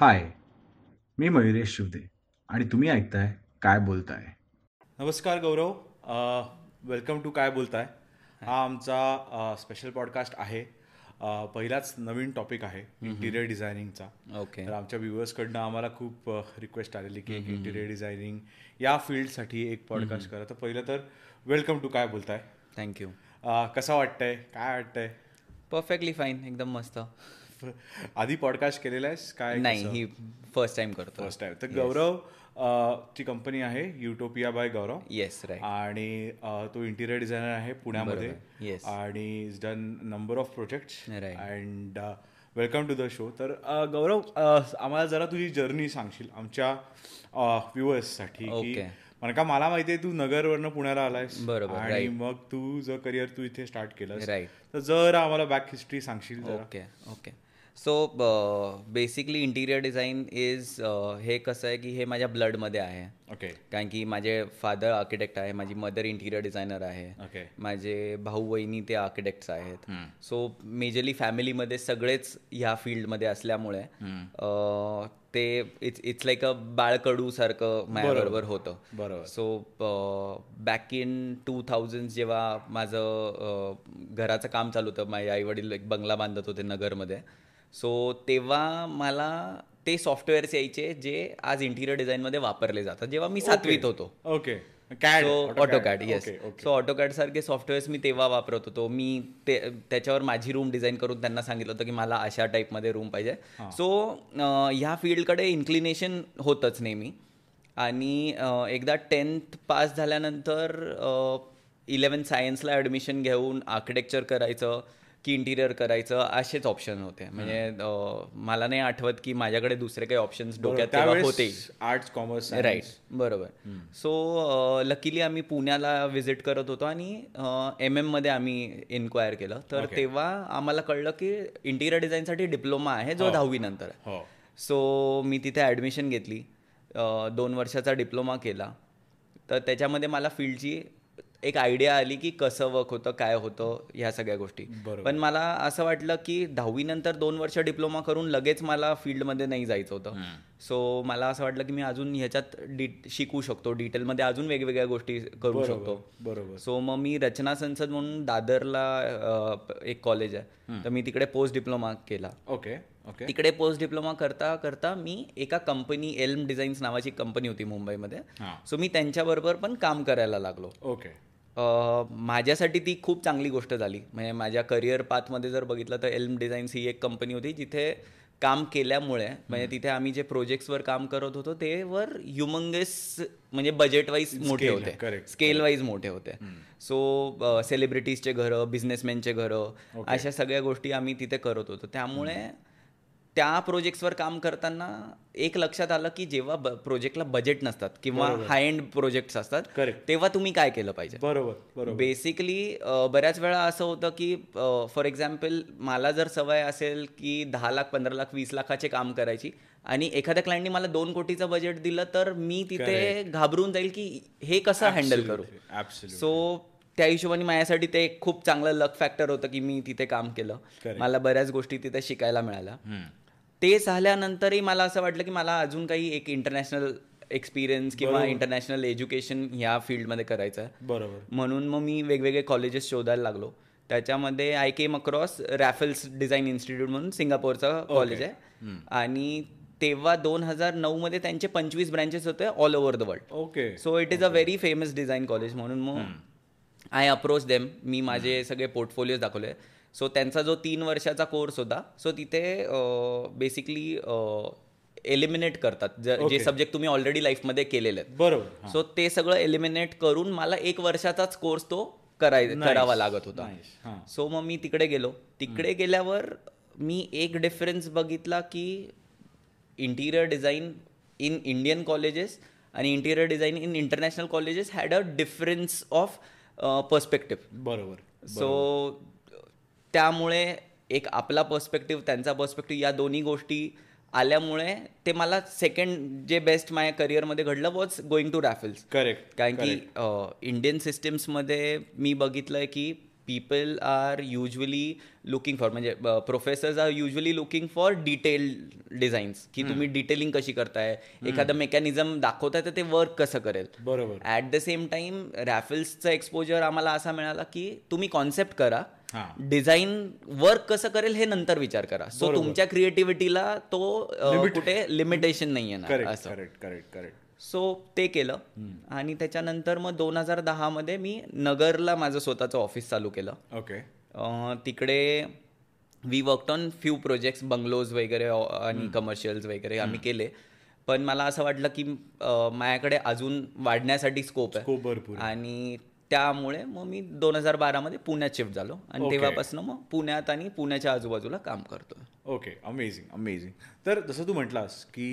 हाय मी मयुरेश शिवदे आणि तुम्ही ऐकताय काय बोलताय? नमस्कार गौरव वेलकम टू काय बोलताय? हा आमचा स्पेशल पॉडकास्ट आहे. पहिलाच नवीन टॉपिक आहे इंटिरियर डिझायनिंगचा ओके तर आमच्या व्ह्युअर्सकडनं आम्हाला खूप रिक्वेस्ट आलेली की इंटिरियर डिझायनिंग या फील्डसाठी एक पॉडकास्ट करा. तर पहिलं तर वेलकम टू काय बोलताय? थँक्यू कसं वाटतंय? काय वाटतंय? परफेक्टली फाईन एकदम मस्त. आधी पॉडकास्ट केलेला आहेस? काय नाही ही फर्स्ट टाइम करतो फर्स्ट टाइम तर गौरव ची कंपनी आहे Utopia by Gaurav. Yes right आणि तो इंटिरियर डिझायनर आहे पुण्यामध्ये. Yes. आणि is done number of project. And welcome to the show तर गौरव आम्हाला जरा तुझी जर्नी सांगशील आमच्या व्ह्युअर्ससाठी की. कारण का मला माहिती आहे तू नगरवरनं पुण्याला आलायस. बरोबर, आणि. मग तू जर करिअर तू इथे स्टार्ट केलंस. Right. तर जर आम्हाला बॅक हिस्ट्री सांगशील okay okay so basically interior design is हे कसं आहे की हे माझ्या ब्लडमध्ये आहे. ओके कारण की माझे फादर आर्किटेक्ट आहे माझी मदर इंटिरियर डिझायनर आहे. ओके माझे भाऊ वहिनी ते आर्किटेक्ट्स आहेत. सो मेजरली फॅमिलीमध्ये सगळेच ह्या फील्डमध्ये असल्यामुळे अं, ते इट्स इट्स लाईक अ बाळकडू सारखं माझ्याबरोबर होतं. बरोबर. So back in two thousand जेव्हा माझं अं, घराचं काम चालू होतं माझे आई वडील एक बंगला बांधत होते नगरमध्ये. सो तेव्हा मला ते सॉफ्टवेअर्स यायचे जे आज इंटिरियर डिझाईनमध्ये वापरले जातात. जेव्हा मी सातवीत होतो. Okay CAD so AutoCAD yes so AutoCAD सारखे सॉफ्टवेअर्स मी तेव्हा वापरत होतो. मी ते त्याच्यावर माझी रूम डिझाईन करून त्यांना सांगितलं होतं की मला अशा टाईपमध्ये रूम पाहिजे. सो ह्या फील्डकडे इन्क्लिनेशन होतंच नेहमी. आणि एकदा टेन्थ पास झाल्यानंतर इलेवन सायन्सला ॲडमिशन घेऊन आर्किटेक्चर करायचं. की इंटिरियर करायचं असेच ऑप्शन होते. म्हणजे मला नाही आठवत की माझ्याकडे दुसरे काही ऑप्शन्स डोक्यात तेव्हा होते. आर्ट्स कॉमर्स राईट बरोबर. सो लकीली आम्ही पुण्याला व्हिजिट करत होतो आणि एम एममध्ये आम्ही इन्क्वायर केलं. तर तेव्हा आम्हाला कळलं की इंटिरियर डिझाईनसाठी डिप्लोमा आहे जो दहावी नंतर. आहे हो. सो मी तिथे ॲडमिशन घेतली. दोन वर्षाचा डिप्लोमा केला. तर त्याच्यामध्ये मला फील्डची एक आयडिया आली की कसं वर्क होतं काय होतं ह्या सगळ्या गोष्टी. पण मला असं वाटलं की दहावी नंतर दोन वर्ष डिप्लोमा करून लगेच मला फील्डमध्ये नाही जायचं होतं. सो मला असं वाटलं की मी अजून ह्याच्यात डी शिकू शकतो. डिटेलमध्ये अजून वेगवेगळ्या गोष्टी करू शकतो. बरोबर. सो मग मी रचना संसद म्हणून दादरला एक कॉलेज आहे. तर मी तिकडे पोस्ट डिप्लोमा केला. ओके ओके तिकडे पोस्ट डिप्लोमा करता करता मी एका कंपनी एल्म डिझाईन्स नावाची कंपनी होती मुंबईमध्ये. सो मी त्यांच्याबरोबर पण काम करायला लागलो. ओके माझ्यासाठी ती खूप चांगली गोष्ट झाली. म्हणजे माझ्या करिअर पाथमध्ये जर बघितलं तर एल्म डिझाईन्स ही एक कंपनी होती जिथे काम केल्यामुळे म्हणजे तिथे आम्ही जे प्रोजेक्ट्सवर काम करत होतो ते वर ह्युमंगस म्हणजे बजेट वाईज मोठे होते. स्केल वाईज मोठे होते. सो सेलिब्रिटीजचे घरं बिझनेसमॅनचे घरं अशा सगळ्या गोष्टी आम्ही तिथे करत होतो. त्यामुळे त्या प्रोजेक्ट्सवर काम करताना एक लक्षात आलं की जेव्हा प्रोजेक्टला बजेट नसतात किंवा हाय एंड प्रोजेक्ट्स असतात. तेव्हा तुम्ही काय केलं पाहिजे? बरोबर बरोबर. बेसिकली बऱ्याच वेळा असं होतं की फॉर एक्झाम्पल मला जर सवय असेल की दहा लाख पंधरा लाख वीस लाखाचे काम करायची आणि एखाद्या क्लायंटनी मला दोन कोटीचं बजेट दिलं तर मी तिथे घाबरून जाईल की हे कसं हँडल करू? सो त्या हिशोबाने माझ्यासाठी ते एक खूप चांगलं लक फॅक्टर होतं की मी तिथे काम केलं. मला बऱ्याच गोष्टी तिथे शिकायला मिळाल्या. ते झाल्यानंतरही मला असं वाटलं की मला अजून काही एक इंटरनॅशनल एक्सपिरियन्स किंवा इंटरनॅशनल एज्युकेशन ह्या फील्डमध्ये करायचं आहे. बरोबर. म्हणून मग मी वेगवेगळे कॉलेजेस शोधायला लागलो. त्याच्यामध्ये I came across Raffles design institute म्हणून सिंगापोरचं कॉलेज आहे. आणि तेव्हा दोन हजार नऊ मध्ये त्यांचे पंचवीस ब्रँचेस होते all over the world okay so it is a very famous design college म्हणून मग आय अप्रोच देम मी माझे सगळे पोर्टफोलिओ दाखवले. सो त्यांचा जो तीन वर्षाचा कोर्स होता सो तिथे बेसिकली एलिमिनेट करतात. ज- जे सब्जेक्ट तुम्ही ऑलरेडी लाईफमध्ये केलेले आहेत. बरोबर सो ते सगळं एलिमिनेट करून मला एक वर्षाचाच कोर्स तो कराय करावा लागत होता. सो मग मी तिकडे गेलो. तिकडे गेल्यावर मी एक डिफरन्स बघितला की interior design in Indian colleges आणि interior design in international colleges had a difference of perspective बरोबर. सो त्यामुळे एक आपला पर्स्पेक्टिव्ह त्यांचा पर्स्पेक्टिव्ह या दोन्ही गोष्टी आल्यामुळे ते मला सेकंड जे बेस्ट माझ्या करिअरमध्ये घडलं was going to Raffles correct कारण की इंडियन सिस्टीम्समध्ये मी बघितलंय की people are usually looking for म्हणजे professors are usually looking for detail designs की तुम्ही डिटेलिंग कशी करताय एखादं मेकॅनिझम दाखवताय तर ते वर्क कसं करेल. बरोबर. ॲट द सेम टाइम रॅफल्सचा एक्सपोजर आम्हाला असा मिळाला की तुम्ही कॉन्सेप्ट करा. डिझाईन वर्क कसं करेल हे नंतर विचार करा. सो तुमच्या क्रिएटिव्हिटीला तो कुठे लिमिटेशन नाही येणार करेक्ट असं. करेक्ट करेक्ट करेक्ट सो ते केलं. आणि त्याच्यानंतर मग दोन हजार दहामध्ये मी नगरला माझं स्वतःचं ऑफिस चालू केलं. ओके तिकडे we work on few projects bungalows वगैरे आणि कमर्शियल्स वगैरे आम्ही केले. पण मला असं वाटलं की माझ्याकडे अजून वाढण्यासाठी स्कोप आहे. आणि त्यामुळे मग मी दोन हजार बारामध्ये पुण्यात शिफ्ट झालो. आणि Okay. तेव्हापासून मग पुण्यात आणि पुण्याच्या आजूबाजूला काम करतो. ओके अमेझिंग अमेझिंग तर जसं तू म्हटलास की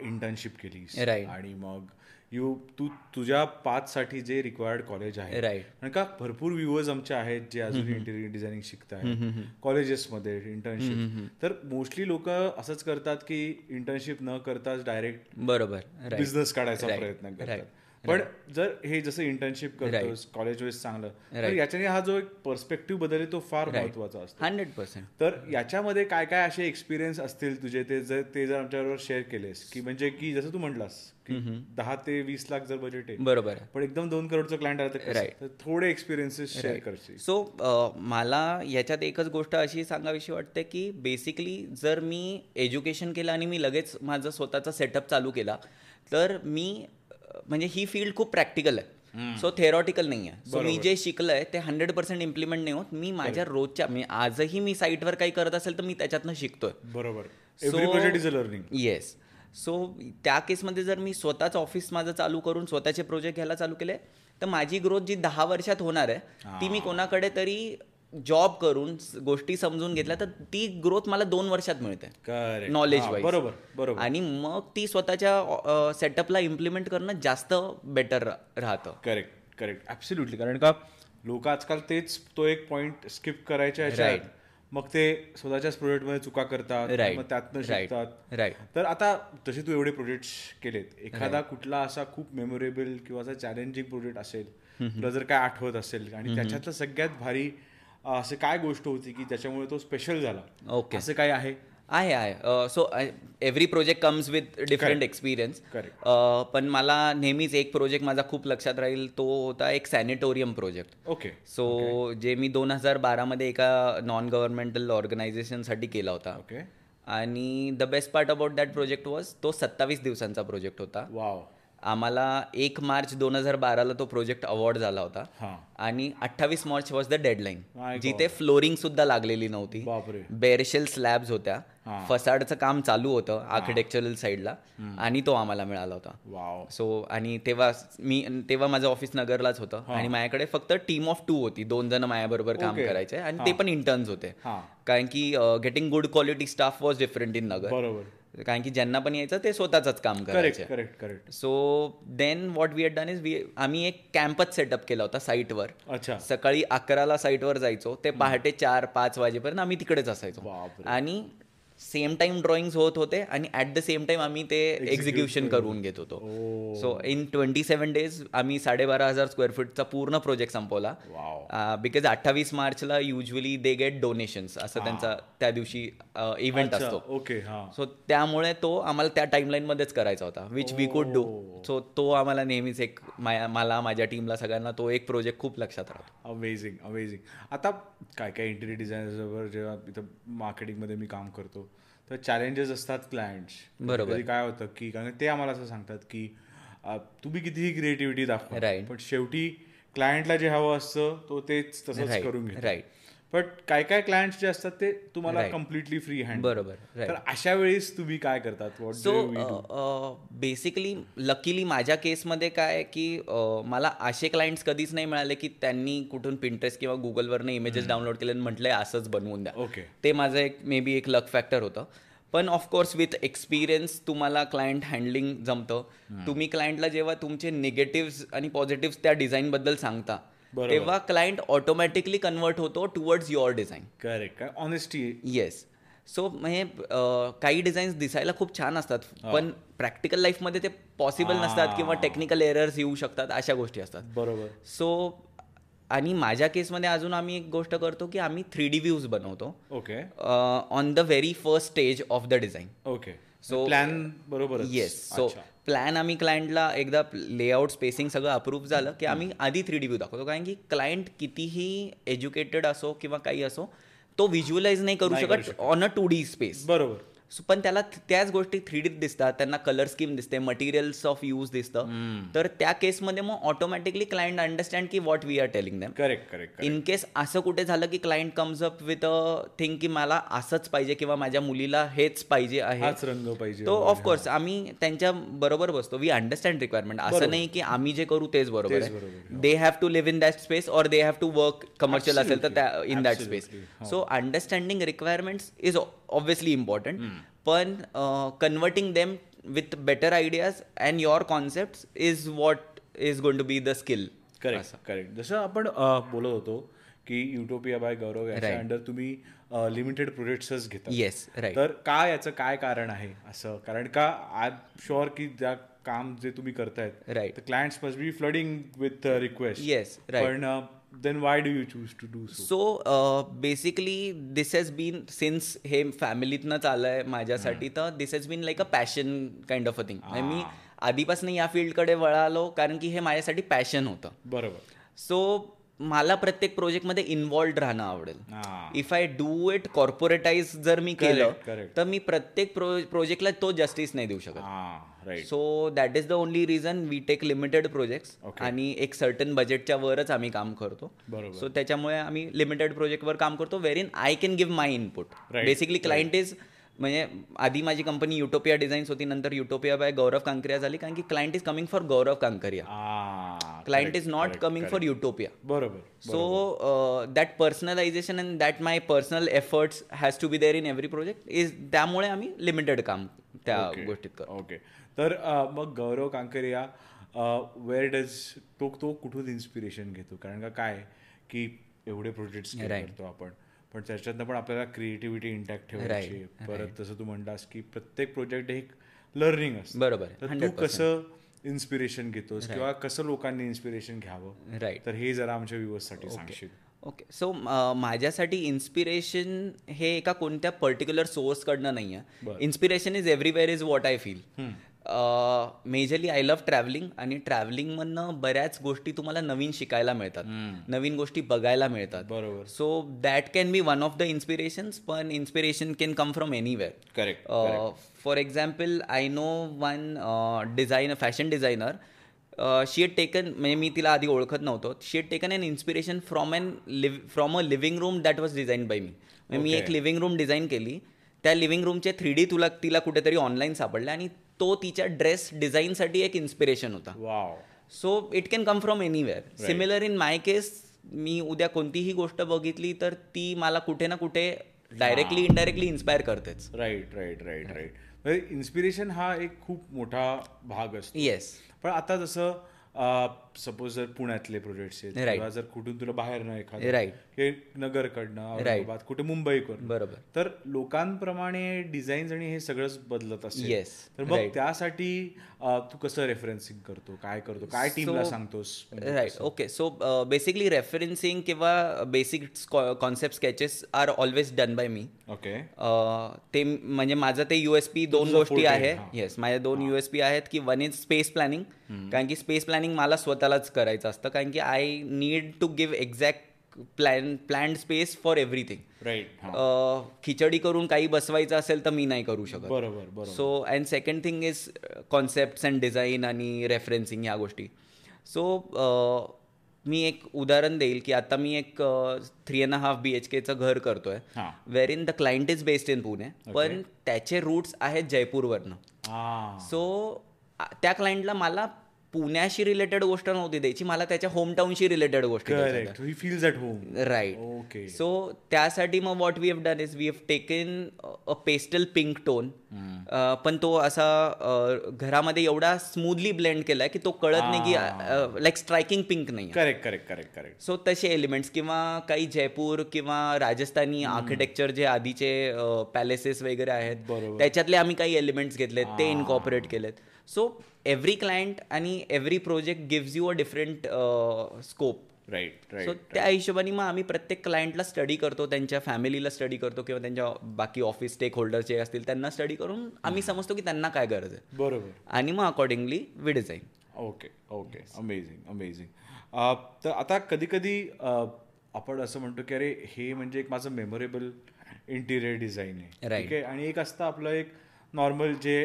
इंटर्नशिप केलीस. Right. आणि मग यू तू तुझ्या पाचसाठी जे रिक्वायर्ड कॉलेज आहे. Right. कारण का भरपूर व्ह्युअर्स आमचे आहेत जे अजून इंटेरियर डिझायनिंग शिकत आहेत कॉलेजेसमध्ये इंटर्नशिप तर मोस्टली लोक असंच करतात की इंटर्नशिप न करताच डायरेक्ट बरोबर. राईट बिझनेस काढायचा. प्रयत्न करतात. पण जर हे जसं इंटर्नशिप करतोस कॉलेज वेळेस चांगलं तर याच्याने हा जो एक पर्स्पेक्टिव्ह बदल तो फार महत्त्वाचा असतो. हंड्रेड पर्सेंट तर याच्यामध्ये काय काय असे एक्सपिरियन्स असतील तुझे ते जर ते जर आमच्याबरोबर शेअर केलेस की म्हणजे की जसं तू म्हटलास की दहा ते वीस लाख जर बजेट आहे बरोबर. आहे पण एकदम दोन करोडचं क्लायंट आलं तर थोडे एक्सपिरियन्सेस शेअर करशील. सो मला याच्यात एकच गोष्ट अशी सांगावीशी वाटते की बेसिकली जर मी एज्युकेशन केलं आणि मी लगेच माझं स्वतःचा सेटअप चालू केला तर मी म्हणजे ही फील्ड खूप प्रॅक्टिकल आहे. सो थेरॉटिकल नाही आहे. सो मी जे शिकलंय ते हंड्रेड पर्सेंट इम्प्लिमेंट नाही होत. मी माझ्या रोजच्या मी आजही मी साईटवर काही करत असेल तर मी त्याच्यातनं शिकतोय. बरोबर. Every project is a learning yes so त्या केसमध्ये जर मी स्वतःच ऑफिस माझं चालू करून स्वतःचे प्रोजेक्ट घ्यायला चालू केले तर माझी ग्रोथ जी दहा वर्षात होणार आहे ती मी कोणाकडे तरी जॉब करून गोष्टी समजून घेतल्या तर ती ग्रोथ मला दोन वर्षात मिळते. नॉलेज वाईज बरोबर, बरोबर. आणि मग ती स्वतःच्या सेटअपला इम्प्लिमेंट करणं जास्त बेटर राहतं करेक्ट करेक्ट ऍब्सोल्युटली कारण का लोक आजकाल तेच तो एक पॉइंट स्किप करायच्या Right. मग ते स्वतःच्याच प्रोजेक्टमध्ये चुका करतात. मग त्यातनं. शिकतात Right. तर आता जसे तू एवढे प्रोजेक्ट केलेत एखादा कुठला असा खूप मेमोरेबल किंवा असा चॅलेंजिंग प्रोजेक्ट असेल तुला जर काय आठवत असेल आणि त्याच्यातलं सगळ्यात भारी असं काय गोष्ट होती की त्याच्यामुळे तो स्पेशल झाला? Okay. असं काय आहे? आहे आहे. So every project comes with different experience. पण मला नेहमीच एक प्रोजेक्ट माझा खूप लक्षात राहील तो होता एक सॅनिटोरियम प्रोजेक्ट ओके सो जे मी दोन हजार बारामध्ये एका नॉन गव्हर्नमेंटल ऑर्गनायझेशनसाठी केला होता. ओके आणि the best part about that project was तो सत्तावीस दिवसांचा प्रोजेक्ट होता. वाव आम्हाला एक मार्च दोन हजार बाराला तो प्रोजेक्ट अवॉर्ड झाला होता. आणि अठ्ठावीस मार्च वॉज द डेडलाईन. जिथे फ्लोरिंग सुद्धा लागलेली नव्हती. बेरशेल स्लॅब्स होत्या. फसाडचं काम चालू होतं आर्किटेक्चरल साईडला. आणि तो आम्हाला मिळाला होता. सो आणि तेव्हा मी तेव्हा माझं ऑफिस नगरलाच होतं. आणि माझ्याकडे फक्त टीम ऑफ टू होती. दोन जण माझ्याबरोबर काम. करायचे. आणि ते पण इंटर्न्स होते. कारण की getting good quality staff was different in Nagar. बरोबर. कारण की ज्यांना पण यायचं ते स्वतःच काम करायचे. Correct correct so then what we had done is we आम्ही एक कॅम्पच सेटअप केला होता साईटवर अच्छा. सकाळी अकराला साईटवर जायचो ते पहाटे चार पाच वाजेपर्यंत आम्ही तिकडेच असायचो. आणि सेम टाइम ड्रॉइंग होत होते आणि ऍट द सेम टाइम आम्ही ते एक्झिक्युशन करून. घेत होतो. So in twenty seven days आम्ही साडेबारा हजार स्क्वेअर फूटचा पूर्ण प्रोजेक्ट संपवला. बिकॉज अठ्ठावीस मार्चला युजली दे गेट डोनेशन्स असं त्यांचा त्या दिवशी इव्हेंट असतो. ओके हा. सो त्यामुळे तो आम्हाला त्या टाइमलाईन मध्येच करायचा होता which we could do so तो आम्हाला नेहमीच एक मला माझ्या टीमला सगळ्यांना तो एक प्रोजेक्ट खूप लक्षात राहतो. अमेझिंग अमेझिंग आता काय काय इंटेरियर डिझायनर्सवर जेव्हा इथं मार्केटिंगमध्ये मी काम करतो तर चॅलेंजेस असतात क्लायंट्स बरोबर. काय होतं की कारण ते आम्हाला असं सांगतात की तुम्ही कितीही क्रिएटिव्हिटी दाखवा. पण शेवटी क्लायंटला जे हवं असतं तो तेच तसंच करून घेतो right. बट काय काय क्लायंट्स जे असतात ते तुम्हाला. कम्प्लिटली फ्री हँड बरोबर. तर अशा वेळेस तुम्ही काय करतात सो? बेसिकली लकीली माझ्या केसमध्ये काय की मला असे क्लायंट्स कधीच नाही मिळाले की त्यांनी कुठून पिंटरेस्ट किंवा गुगलवरनं इमेजेस डाउनलोड केले आणि म्हटलंय असंच बनवून द्या ओके ते माझं एक मे बी एक लक फॅक्टर होतं पण ऑफकोर्स विथ एक्सपिरियन्स तुम्हाला क्लायंट हँडलिंग जमतं तुम्ही क्लायंटला जेव्हा तुमचे निगेटिव्ह आणि पॉझिटिव्ह त्या डिझाईनबद्दल सांगता. तेव्हा क्लायंट ऑटोमॅटिकली कन्वर्ट होतो टुवर्ड्स युअर डिझाईन करेक्ट काय ऑनेस्टी येस सो अं, काही डिझाईन्स दिसायला खूप छान असतात. पण प्रॅक्टिकल लाईफमध्ये ते पॉसिबल नसतात किंवा टेक्निकल एरर्स येऊ शकतात अशा गोष्टी असतात. बरोबर. सो आणि माझ्या केसमध्ये अजून आम्ही एक गोष्ट करतो की आम्ही थ्री डी व्ह्यूज बनवतो. Okay on the very first stage of the design okay So- plan बरोबर येस सो प्लॅन आम्ही क्लायंटला एकदा लेआउट स्पेसिंग सगळं अप्रूव्ह झालं की आम्ही आधी थ्री डी व्ह्यू दाखवतो. कारण की क्लायंट कितीही एज्युकेटेड असो किंवा काही असो तो व्हिज्युअलाइज नाही करू शकत on a two D space बरोबर. सो पण त्याला त्याच गोष्टी थ्री डीत दिसतात. त्यांना कलर स्कीम दिसते मटेरियल्स ऑफ यूज दिसतं. तर त्या केसमध्ये मग ऑटोमॅटिकली क्लायंट अंडरस्टँड की what we are telling them correct correct in case असं कुठे झालं की client comes up with a thing की मला असंच पाहिजे किंवा माझ्या मुलीला हेच पाहिजे आहे हाच रंग पाहिजे तो ऑफकोर्स आम्ही त्यांच्या बरोबर बसतो. वी अंडरस्टँड रिक्वायरमेंट असं नाही की आम्ही जे करू तेच बरोबर आहे. They have to live in that space or they have to work commercial असेल तर in that space so understanding requirements is obviously important पण converting them with better ideas and your concept is what is going to be the skill correct correct जसं आपण अ, बोलत होतो की utopia by गौरव याच्या. Under तुम्ही लिमिटेड प्रोजेक्ट्सच घेता. Yes right तर काय याचं काय कारण आहे असं? कारण का आय शुअर की ज्या काम जे तुम्ही करतायत Right. Clients must be flooding with request Yes, right. पण then why do you choose to do so so basically this has been since हे फॅमिलीतनंच आलंय माझ्यासाठी तर this has been like a passion kind of a thing मी आधीपासून या फील्डकडे वळालो कारण की हे माझ्यासाठी पॅशन होतं. बरोबर. सो मला प्रत्येक प्रोजेक्टमध्ये इन्वॉल्ड राहणं आवडेल. If I do it corporatise जर मी केलं. तर मी प्रत्येक प्रोजेक्टला तो जस्टिस नाही देऊ शकत so that is the only reason we take limited projects Okay. आणि एक सर्टन बजेटच्या वरच आम्ही काम करतो बरोबर. सो त्याच्यामुळे आम्ही लिमिटेड प्रोजेक्टवर काम करतो wherein I can give my input basically client is म्हणजे आधी माझी कंपनी युटोपिया डिझाईन्स होती नंतर युटोपिया बाय गौरव कांकरिया झाली कारण की client is coming for Gaurav Kankaria. Client is not coming for Utopia बरोबर so that personalisation and that my personal efforts has to be there in every project is त्यामुळे आम्ही limited काम त्या गोष्टीत करतो. ओके तर मग गौरव कांकरिया वेअर डज तो तो कुठून इन्स्पिरेशन घेतो? कारण का काय? की एवढे प्रोजेक्ट्स करतो आपण. पण त्याच्यातनं पण आपल्याला क्रिएटिव्हिटी इंटॅक्ट ठेवायची. परत तसं तू म्हणलास की प्रत्येक प्रोजेक्ट एक लर्निंग असतं. बरोबर तर तू कसं इन्स्पिरेशन घेतोस किंवा कसं लोकांनी इन्स्पिरेशन घ्यावं? राईट तर हे जरा आमच्या व्ह्युअर्ससाठी सांगशील. ओके सो माझ्यासाठी इन्स्पिरेशन हे एका कोणत्या पर्टिक्युलर सोर्सकडनं नाही आहे inspiration is everywhere is what I feel majorly I love travelling आणि ट्रॅव्हलिंगमधनं बऱ्याच गोष्टी तुम्हाला नवीन शिकायला मिळतात. नवीन गोष्टी बघायला मिळतात. बरोबर. So that can be one of the inspirations पण inspiration can come from anywhere correct for example I know one designer fashion designer she'd taken म्हणजे मी तिला आधी ओळखत नव्हतो. She'd taken an inspiration from an live from a living room that was design by me म्हणजे मी एक living room design केली. त्या लिव्हिंग रूमचे थ्री डी तुला तिला कुठेतरी ऑनलाईन सापडले आणि तो तिच्या ड्रेस डिझाईनसाठी एक इन्स्पिरेशन होता. Wow so it can come from anywhere similar in my case मी उद्या कोणतीही गोष्ट बघितली तर ती मला कुठे ना कुठे डायरेक्टली इनडायरेक्टली इन्स्पायर करतेच. Right right right right inspiration हा एक खूप मोठा भाग असतो. येस पण आता जसं सपोज जर पुण्यातले प्रोजेक्ट्स आहेत. किंवा जर कुठून तुला बाहेर न एखादं नगरकडनं औरंगाबाद कुठे मुंबईकडनं. बरोबर. तर लोकांप्रमाणे डिझाईन्स आणि हे सगळंच बदलत असेल. तर मग. त्यासाठी तू कसं रेफरन्सिंग करतो? काय करतो? काय टीमला सांगतोस? Right okay so basically referencing किंवा basic concept sketches are always done by me okay ते म्हणजे माझं ते युएसपी दोन गोष्टी आहे. येस माझ्या दोन युएसपी आहेत की वन इज स्पेस प्लॅनिंग कारण की स्पेस प्लॅनिंग मला स्वतःलाच करायचं असतं. कारण की I need to give exact plan planned space for everything right खिचडी करून काही बसवायचं असेल तर मी नाही करू शकत. बरोबर बरोबर. So and second thing is concept and design आणि रेफरन्सिंग ह्या गोष्टी. सो मी एक उदाहरण देईल की आता मी एक three and half B H केचं घर करतोय. Wherein the client is based in Pune पण त्याचे रूट्स आहेत जयपूरवरनं. सो त्या क्लायंटला मला पुण्याशी रिलेटेड गोष्ट नव्हती द्यायची मला त्याच्या होमटाऊनशी रिलेटेड गोष्टी feels at home right okay so त्यासाठी मग what we have done is we have taken a pastel pink tone पण तो असा घरामध्ये एवढा स्मूथली ब्लेंड केलाय की तो कळत नाही की लाईक स्ट्रायकिंग पिंक नाही correct correct correct correct so तसे एलिमेंट्स किंवा काही जयपूर किंवा राजस्थानी आर्किटेक्चर जे आधीचे पॅलेसेस वगैरे आहेत. त्याच्यातले आम्ही काही एलिमेंट्स घेतलेत ते इनकॉपरेट केलेत. सो एव्हरी क्लायंट आणि every project gives you a different scope right so right त्या हिशोबाने मग आम्ही प्रत्येक क्लायंटला स्टडी करतो त्यांच्या फॅमिलीला स्टडी करतो किंवा त्यांच्या बाकी ऑफिस स्टेक होल्डर जे असतील त्यांना स्टडी करून आम्ही समजतो की त्यांना काय गरज आहे. बरोबर. आणि मग accordingly we design okay okay amazing amazing तर आता कधी कधी आपण असं म्हणतो की अरे हे म्हणजे एक माझं मेमोरेबल इंटिरियर डिझाईन आहे. ठीक आहे? आणि एक असतं आपलं एक नॉर्मल जे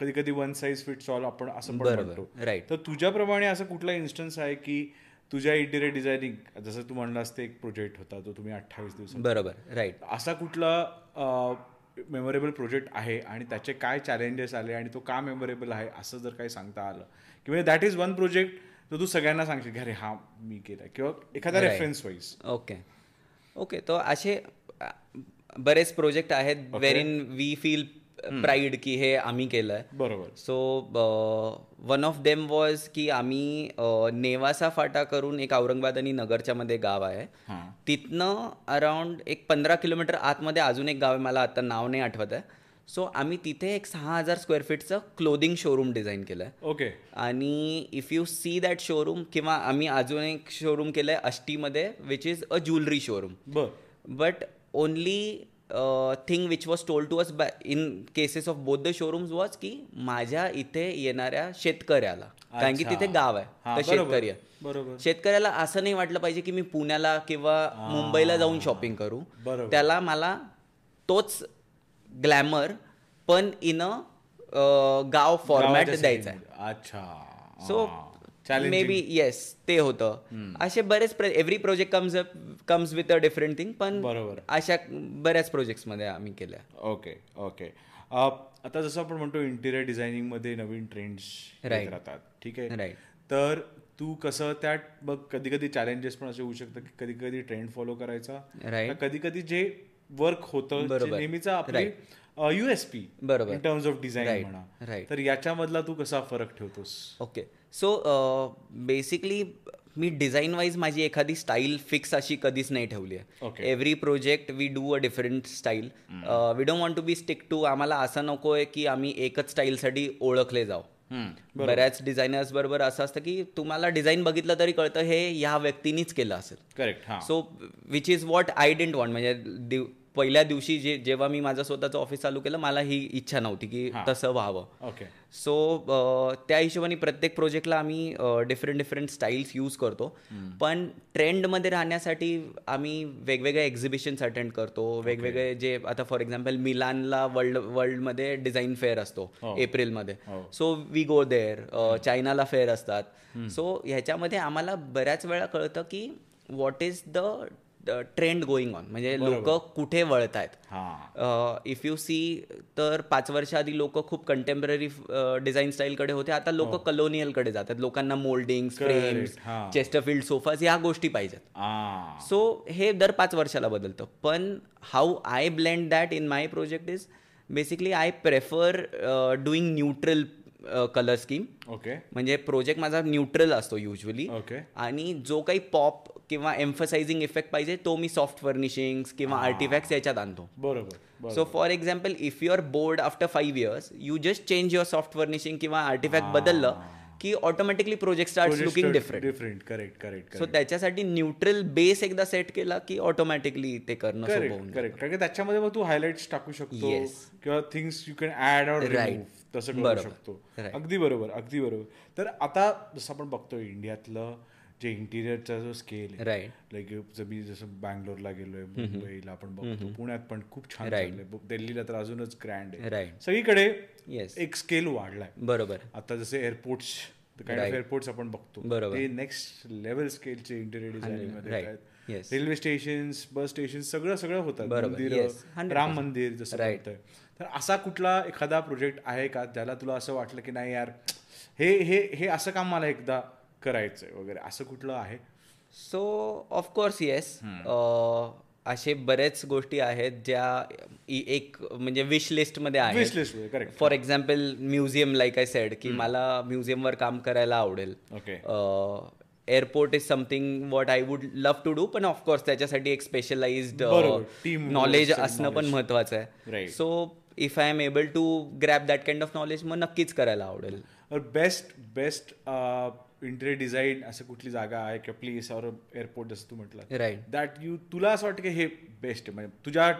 कधी कधी वन साईज फिट्स ऑल आपण असं म्हणतो. Right. तर तुझ्याप्रमाणे असं कुठला इन्स्टन्स आहे की तुझ्या इंटिरियर डिझायनिंग जसं तू म्हणलास ते एक प्रोजेक्ट होता तो तुम्ही अठ्ठावीस दिवसात बरोबर राईट असा कुठला मेमोरेबल प्रोजेक्ट आहे आणि त्याचे काय चॅलेंजेस आले आणि तो का मेमोरेबल आहे असं जर काही सांगता आलं? किंवा दॅट इज वन प्रोजेक्ट तर तू सगळ्यांना सांगशील की अरे हा मी केलाय. किंवा एखादा. रेफरन्स वाईज ओके ओके तो असे बरेच प्रोजेक्ट आहेत वेर इन वी फील प्राईड की हे आम्ही केलंय. बरोबर. So one of them was की आम्ही अ, नेवासा फाटा करून एक औरंगाबाद आणि नगरच्या मध्ये गाव आहे. तिथनं अराउंड एक पंधरा किलोमीटर आतमध्ये अजून एक गाव आहे मला आता नाव नाही आठवत आहे. सो आम्ही तिथे एक सहा हजार स्क्वेअर फीटचं क्लोदिंग शोरूम डिझाईन केलं आहे ओके आणि if you see that showroom किंवा आम्ही अजून एक शोरूम केलं आहे अष्टीमध्ये which is a jewellery showroom but only thing which was told to us by in cases of both the showrooms was की माझ्या इथे येणाऱ्या शेतकऱ्याला कारण की. तिथे गाव आहे तर. शेतकरी आहे बरोबर शेतकऱ्याला असं नाही वाटलं पाहिजे की मी पुण्याला किंवा मुंबईला जाऊन शॉपिंग करू. त्याला मला तोच ग्लॅमर पण इन अ गाव फॉर्मॅट द्यायचा आहे. अच्छा सो मे बी येस ते होतं असे बरेच every project comes comes with a different thing पण बरोबर. अशा बऱ्याच प्रोजेक्ट्समध्ये आम्ही केल्या ओके ओके आता जसं आपण म्हणतो इंटिरियर डिझायनिंगमध्ये नवीन ट्रेंड्स. राहतात ठीक आहे Right. तर तू कसं त्यात बघ कधी कधी चॅलेंजेस पण असे होऊ शकतात की कधी कधी ट्रेंड फॉलो करायचा. कधी कधी जे वर्क होतं. नेहमीचा आपली युएसपी बरोबर. In terms of design. म्हणा. Right. तर याच्यामधला तू कसा फरक ठेवतोस? ओके सो बेसिकली मी डिझाईन वाईज माझी एखादी स्टाईल फिक्स अशी कधीच नाही ठेवली आहे. Every project we do a different style we don't want to be stick to आम्हाला असं नको आहे की आम्ही एकच स्टाईलसाठी ओळखले जाऊ. बऱ्याच डिझायनर्स बरोबर असं असतं की तुम्हाला डिझाईन बघितलं तरी कळतं हे ह्या व्यक्तीनीच केलं असेल. Correct so which is what I don't want म्हणजे पहिल्या दिवशी जे जेव्हा मी माझं स्वतःचं ऑफिस चालू केलं मला ही इच्छा नव्हती की तसं व्हावं. ओके. सो त्या हिशोबाने प्रत्येक प्रोजेक्टला आम्ही डिफरंट डिफरंट स्टाईल्स यूज करतो. पण ट्रेंडमध्ये राहण्यासाठी आम्ही वेगवेगळे एक्झिबिशन्स अटेंड करतो. वेगवेगळे जे आता फॉर एक्झाम्पल मिलानला वर्ल्ड वर्ल्डमध्ये डिझाईन फेअर असतो एप्रिलमध्ये. सो वी गो देअर चायनाला फेअर असतात. सो ह्याच्यामध्ये आम्हाला बऱ्याच वेळा कळतं की what is the trend going on म्हणजे लोक कुठे वळत आहेत हा इफ यू सी तर पाच वर्ष आधी लोक खूप कंटेम्पररी डिझाईन स्टाईलकडे होते. आता लोक कलोनियलकडे जातात. लोकांना मोल्डिंग फ्रेम्स हा. चेस्टरफिल्ड सोफाज ह्या गोष्टी पाहिजेत. सो हे दर पाच वर्षाला बदलतं. पण how I blend that in my project is basically I prefer doing neutral colour scheme okay म्हणजे प्रोजेक्ट माझा न्यूट्रल असतो युजली ओके आणि जो काही पॉप किंवा एम्फसाइझिंग इफेक्ट पाहिजे तो मी सॉफ्ट फर्निशिंग्स किंवा आर्टिफॅक्ट्स याच्यात आणतो. बरोबर so for example if you are bored after five years you just change your soft furnishing किंवा आर्टिफॅक्ट बदललं की automatically project start looking different different correct correct so त्याच्यासाठी न्यूट्रल बेस एकदा set केला की ऑटोमॅटिकली ते करणं करेक्ट त्याच्यामध्ये मग तू हायलाइट्स टाकू शकतो. किंवा things you can add or Right. तसं करू. शकतो. अगदी बरोबर अगदी बरोबर तर आता जसं आपण बघतो इंडियातलं जे इंटिरियरचा जो स्केल आहे राईट लाईक जर मी जसं बँगलोरला गेलोय मुंबईला आपण बघतो पुण्यात पण खूप छान. चाललंय ब- दिल्लीला तर अजूनच ग्रँड आहे राईट सगळीकडे येस एक स्केल वाढलाय बरोबर आता जसे एअरपोर्ट्स काइंड ऑफ एअरपोर्ट्स आपण बघतो बरोबर. ते नेक्स्ट लेवल स्केलचे इंटिरियर डिझायनिंगमध्ये Right. आहेत Yes. Railway station bus station सगळं सगळं होतात बरोबर. मंदिर Yes. 100%. राम मंदिर जसं तर असा कुठला एखादा प्रोजेक्ट आहे का ज्याला तुला असं वाटलं की नाही यार हे हे हे असं काम मला एकदा करायचंय वगैरे असं कुठलं आहे? सो ऑफकोर्स येस असे बरेच गोष्टी आहेत ज्या एक म्हणजे विश लिस्टमध्ये आहेत. Correct for example museum like I said की मला म्युझियमवर काम करायला आवडेल. Okay airport is something what I would love to do पण ऑफकोर्स त्याच्यासाठी एक स्पेशलाइज्ड नॉलेज असणं पण महत्वाचं आहे. Right. So if I am able to grab that kind of knowledge मग नक्कीच करायला आवडेल. बेस्ट बेस्ट इंटेरियर डिझाईन असं कुठली जागा आहे किंवा प्लेस और एअरपोर्ट जसं तू म्हटलं राईट दॅट यू तुला असं वाटतं की हे बेस्ट आहे. म्हणजे तुझ्या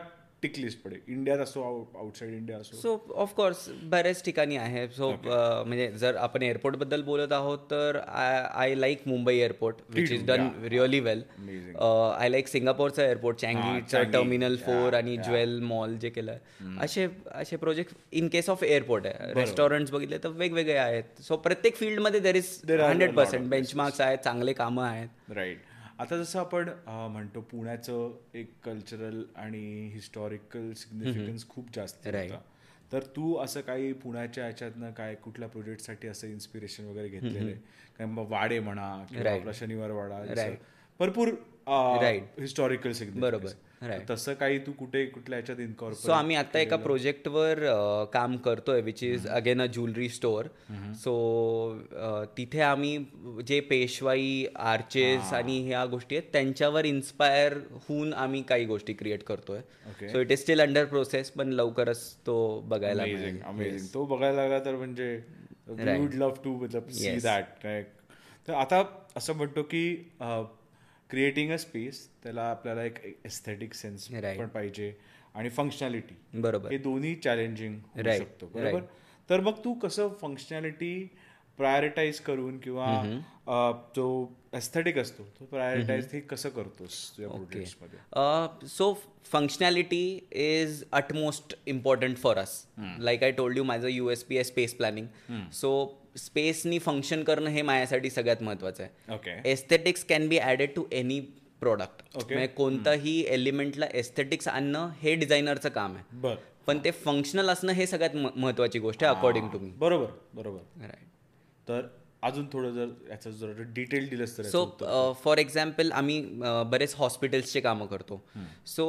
टिक लिस्ट पडे इंडियात असो आउटसाइड इंडिया असो. सो ऑफकोर्स बऱ्याच ठिकाणी आहे. सो म्हणजे जर आपण एअरपोर्टबद्दल बोलत आहोत तर I I like Mumbai airport which is done really well I like सिंगापोरचं airport चँगीचं टर्मिनल फोर आणि ज्वेल मॉल जे केलं असे असे project in case of airport आहे. रेस्टॉरंट्स बघितले तर वेगवेगळे आहेत. सो प्रत्येक फील्डमध्ये there is hundred percent benchmarks आहेत चांगले कामं आहेत. राईट आता जसं आपण म्हणतो पुण्याचं एक कल्चरल आणि हिस्टॉरिकल सिग्निफिकन्स खूप जास्त होता. तर तू असं काही पुण्याच्या ह्याच्यातनं काय कुठल्या प्रोजेक्टसाठी असं इन्स्पिरेशन वगैरे घेतलेलं आहे? काय वाडे म्हणा किंवा आपला शनिवार वाडा भरपूर हिस्टॉरिकल बरोबर. तसं काही तू कुठे कुठल्या ह्याच्यात इन्कॉर्पोरेट सो आम्ही आता एका प्रोजेक्टवर काम करतोय which is again a jewellery store so तिथे आम्ही जे पेशवाई आर्चेस आणि ह्या गोष्टी आहेत त्यांच्यावर इन्स्पायर होऊन आम्ही काही गोष्टी क्रिएट करतोय. So it is still under process पण लवकरच तो बघायला अमेझिंग तो बघायला लागला तर म्हणजे वुड लव्ह टू मतलब सी दॅट तर आता असं म्हणतो की क्रिएटिंग अ स्पेस त्याला आपल्याला एक एस्थेटिक सेन्स पण पाहिजे आणि फंक्शनॅलिटी बरोबर. हे दोन्ही चॅलेंजिंग होऊ शकतो बरोबर? तर मग तू कसं फंक्शनॅलिटी प्रायोरिटाईज करून किंवा जो एस्थेटिक असतो तो प्रायोरिटाईज हे कसं करतोस तुझ्या so functionality is utmost important for us like I told you माझं यू एस पी आहे स्पेस प्लॅनिंग सो स्पेसनी फंक्शन करणं हे माझ्यासाठी सगळ्यात महत्वाचं आहे. Okay aesthetics can be added to any product म्हणजे कोणताही एलिमेंटला एस्थेटिक्स आणणं हे डिझायनरचं काम आहे. बर. पण ते फंक्शनल असणं हे सगळ्यात महत्वाची गोष्ट आहे अकॉर्डिंग टू मी बरोबर बरोबर. राईट तर अजून थोडं जर याचं जर डिटेल दिलंस तर सो फॉर एक्झाम्पल आम्ही अ, बरेच हॉस्पिटल्सचे कामं करतो. सो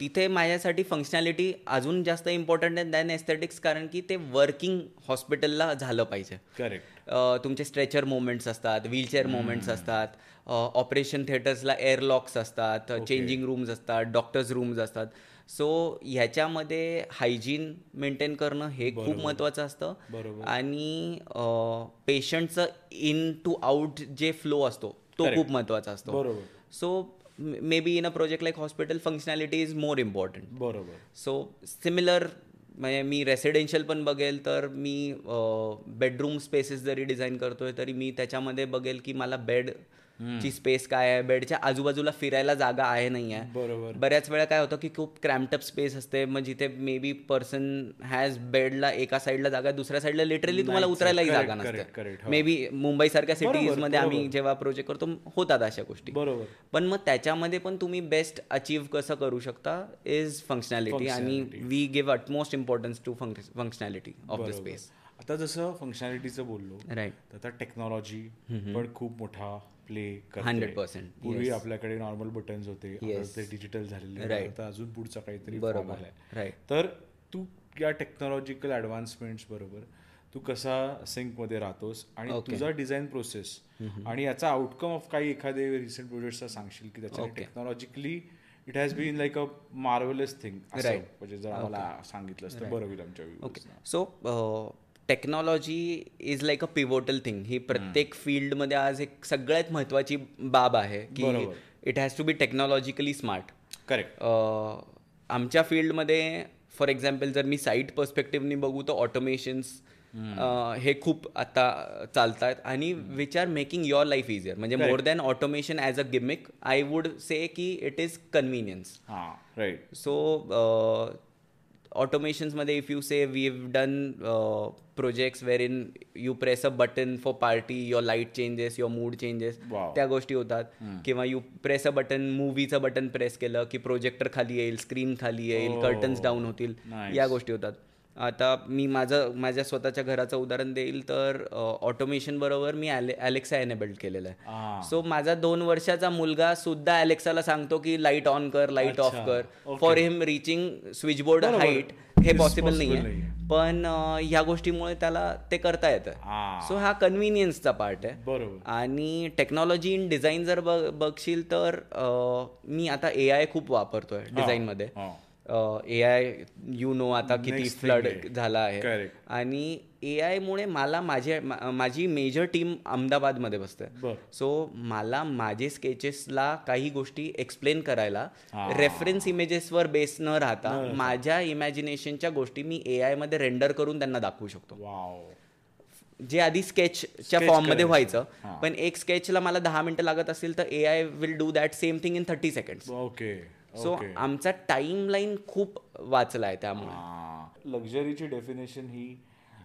तिथे माझ्यासाठी फंक्शनॅलिटी अजून जास्त इम्पॉर्टंट आहे दॅन एस्थेटिक्स कारण की ते वर्किंग हॉस्पिटलला झालं पाहिजे. करेक्ट अ, तुमचे स्ट्रेचर मोमेंट्स असतात व्हीलचेअर मोमेंट्स असतात ऑपरेशन थिएटर्सला एअरलॉक्स असतात चेंजिंग रूम्स असतात डॉक्टर्स रूम्स असतात. सो ह्याच्यामध्ये हायजीन मेंटेन करणं हे खूप महत्त्वाचं असतं. आणि पेशंटचं इन टू आउट जे फ्लो असतो तो खूप महत्त्वाचा असतो. बरोबर. So may be in a project like hospital functionality is more important बरोबर. सो सिमिलर म्हणजे मी रेसिडेन्शियल पण बघेल तर मी बेडरूम स्पेसेस जरी डिझाईन करतोय तरी मी त्याच्यामध्ये बघेल की मला बेड ची स्पेस काय आहे? बेडच्या आजूबाजूला फिरायला जागा आहे नाही आहे. बरोबर. बऱ्याच वेळा काय होतं की खूप क्रॅम्पटअप स्पेस असते. मग जिथे मे बी पर्सन हॅज बेडला एका साईडला जागा दुसऱ्या साईडला लिटरली तुम्हाला उतरायलाही जागा नसते. मे बी मुंबई सारख्या सिटीजमध्ये आम्ही जेव्हा प्रोजेक्ट करतो होतात अशा गोष्टी. बरोबर. पण मग त्याच्यामध्ये पण तुम्ही बेस्ट अचीव कसं करू शकता इज फंक्शनॅलिटी आणि we give utmost importance to functionality of the space आता जसं फंक्शनॅलिटीचं बोललो राईट आता टेक्नॉलॉजी पण खूप मोठा प्ले हंड्रेड पर्सेंट पूर्वी आपल्याकडे नॉर्मल बटन्स होते. ते डिजिटल झालेले. आता अजून पुढचा काहीतरी आलाय. राईट तर तू या टेक्नॉलॉजिकल ॲडव्हान्समेंट्स बरोबर तू कसा सिंकमध्ये राहतोस आणि तुझा डिझाईन प्रोसेस आणि याचा आउटकम ऑफ काही एखादे रिसेंट प्रोजेक्ट्सचा सांगशील की त्याच्याने technologically it has been like a marvellous thing म्हणजे जर आम्हाला सांगितलं तर बरं होईल आमच्या okay so technology is like a pivotal thing ही प्रत्येक फील्डमध्ये आज एक सगळ्यात महत्वाची बाब आहे की it has to be technologically smart correct आमच्या फील्डमध्ये फॉर एक्झाम्पल जर मी साईट पर्स्पेक्टिव्हनी बघू तर ऑटोमेशन्स हे खूप आता चालत आहेत आणि which are making your life easier म्हणजे more than automation as a gimmick I would say की इट इज कन्व्हिनियन्स हां right so ऑटोमेशन्समध्ये if you say we have done projects where in you press a button for party your light changes your mood changes. त्या गोष्टी होतात. किंवा you press a button मूवीचं button press केलं की projector खाली येईल स्क्रीन खाली येईल कर्टन्स डाऊन होतील या गोष्टी होतात. आता मी माझं माझ्या स्वतःच्या घराचं उदाहरण देईल तर ऑटोमेशन बरोबर मी अलेक्सा एनेबल्ड केलेलं आहे. सो माझा दोन वर्षाचा मुलगा सुद्धा अलेक्साला सांगतो की लाइट ऑन कर लाइट ऑफ कर. For him reaching switchboard height हे पॉसिबल नाही आहे पण ह्या गोष्टीमुळे त्याला ते करता येतं. सो हा कन्व्हिनियन्सचा पार्ट आहे. बरोबर. आणि टेक्नॉलॉजी इन डिझाईन जर बघ बघशील तर मी आता ए आय खूप वापरतोय डिझाईनमध्ये ए आय यू नो आता किती फ्लड. झाला आहे. आणि ए आयमुळे मला माझे माझी मेजर टीम अहमदाबादमध्ये बसते. सो मला माझे स्केचेसला काही गोष्टी एक्सप्लेन करायला रेफरन्स इमेजेसवर बेस न राहता माझ्या इमॅजिनेशनच्या गोष्टी मी ए आयमध्ये रेंडर करून त्यांना दाखवू शकतो. जे आधी स्केचच्या फॉर्ममध्ये. व्हायचं पण एक स्केचला मला दहा मिनिटं लागत असेल तर ए I will do that same thing in thirty seconds okay so आमचा टाइम लाईन खूप वाचला आहे त्यामुळे लक्झरीची डेफिनेशन ही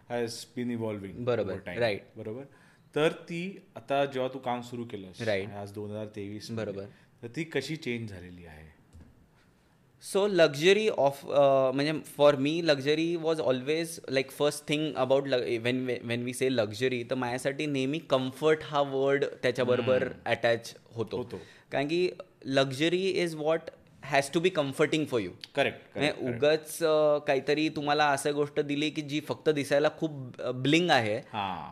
हॅज बीन इव्हॉल्विंग बरोबर, right. बरोबर तर ती आता जेव्हा तू काम सुरू केलंस Right. आज दोन हजार तेवीस बरोबर. तर ती कशी चेंज झालेली आहे सो लक्झरी ऑफ म्हणजे for me luxury was always like first thing about when when we say luxury तर माझ्यासाठी नेहमी कम्फर्ट हा वर्ड त्याच्याबरोबर अटॅच होतो होतो. कारण की luxury is what has to be comforting for you correct उगाच काहीतरी तुम्हाला असं गोष्ट दिली की जी फक्त दिसायला खूप ब्लिंग आहे.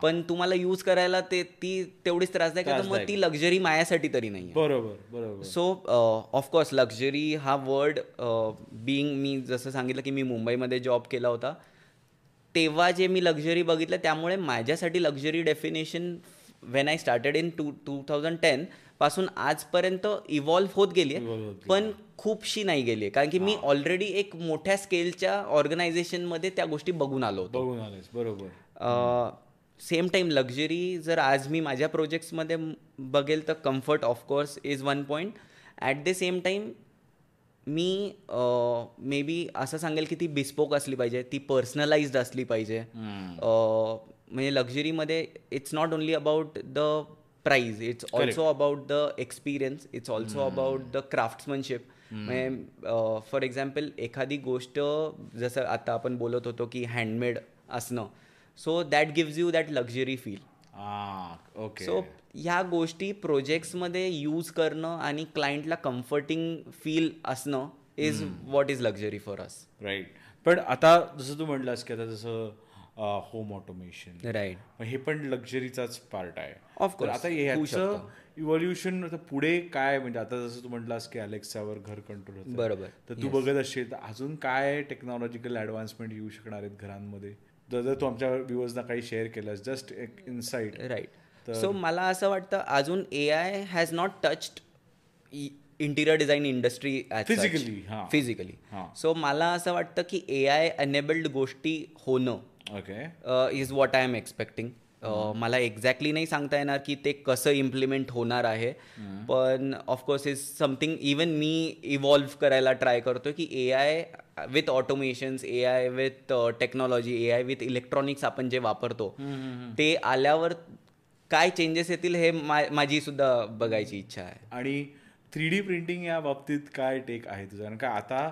पण तुम्हाला यूज करायला ते ती तेवढीच त्रासदायक आहे तर मग ती लक्झरी माझ्यासाठी तरी नाही बरोबर बरोबर. सो ऑफकोर्स लक्झरी हा वर्ड बिईंग मी जसं सांगितलं की मी मुंबईमध्ये जॉब केला होता तेव्हा जे मी लक्झरी बघितलं त्यामुळे माझ्यासाठी luxury definition when I started in two two thousand ten पासून आजपर्यंत इव्हॉल्व्ह होत गेली आहे पण खूपशी नाही गेली आहे कारण की मी ऑलरेडी एक मोठ्या स्केलच्या ऑर्गनायझेशनमध्ये त्या गोष्टी बघून आलो होतो. बघून आलेस बरोबर. सेम टाईम लक्झरी जर आज मी माझ्या प्रोजेक्ट्समध्ये बघेल तर comfort of course is one point at the same time me may be असं सांगेल की ती बिस्पोक असली पाहिजे ती पर्सनलाइज्ड असली पाहिजे. म्हणजे लक्झरीमध्ये it's not only about the price it's also about the experience it's also about the craftsmanship म्हणजे फॉर एक्झाम्पल एखादी गोष्ट जसं आता आपण बोलत होतो की हँडमेड असणं. So that gives you that luxury feel okay so ह्या गोष्टी प्रोजेक्ट्समध्ये यूज करणं आणि क्लायंटला कम्फर्टिंग फील असणं is what is luxury for us right पण आता जसं तू म्हटलास की आता जसं होम ऑटोमेशन राईट हे पण लक्झरीचाच पार्ट आहे. Course, आता ह्याचं इव्हॉल्युशन पुढे काय म्हणजे आता जसं तू म्हटलास की अलेक्सावर घर कंट्रोल होतं. बरोबर. तर तू बघत असशील तर अजून काय टेक्नॉलॉजिकल ॲडव्हान्समेंट येऊ शकणार आहेत घरांमध्ये? जर तू आमच्या व्ह्युअर्सना काही शेअर केलंस जस्ट एक इन्साईट राईट सो मला असं वाटतं अजून A I has not touched interior design industry हां. फिजिकली हां. सो मला असं वाटतं की ए आय अनेबल्ड गोष्टी होणं okay is what I am expecting मला एक्झॅक्टली नाही सांगता येणार की ते कसं इम्प्लिमेंट होणार आहे. पण of course is something even me evolve करायला ट्राय करतो की A I with automations A I with technology A I with electronics आपण जे वापरतो ते आल्यावर काय चेंजेस येतील हे माझी सुद्धा बघायची इच्छा आहे. आणि थ्री डी प्रिंटिंग या बाबतीत काय टेक आहे तुझं? कारण का आता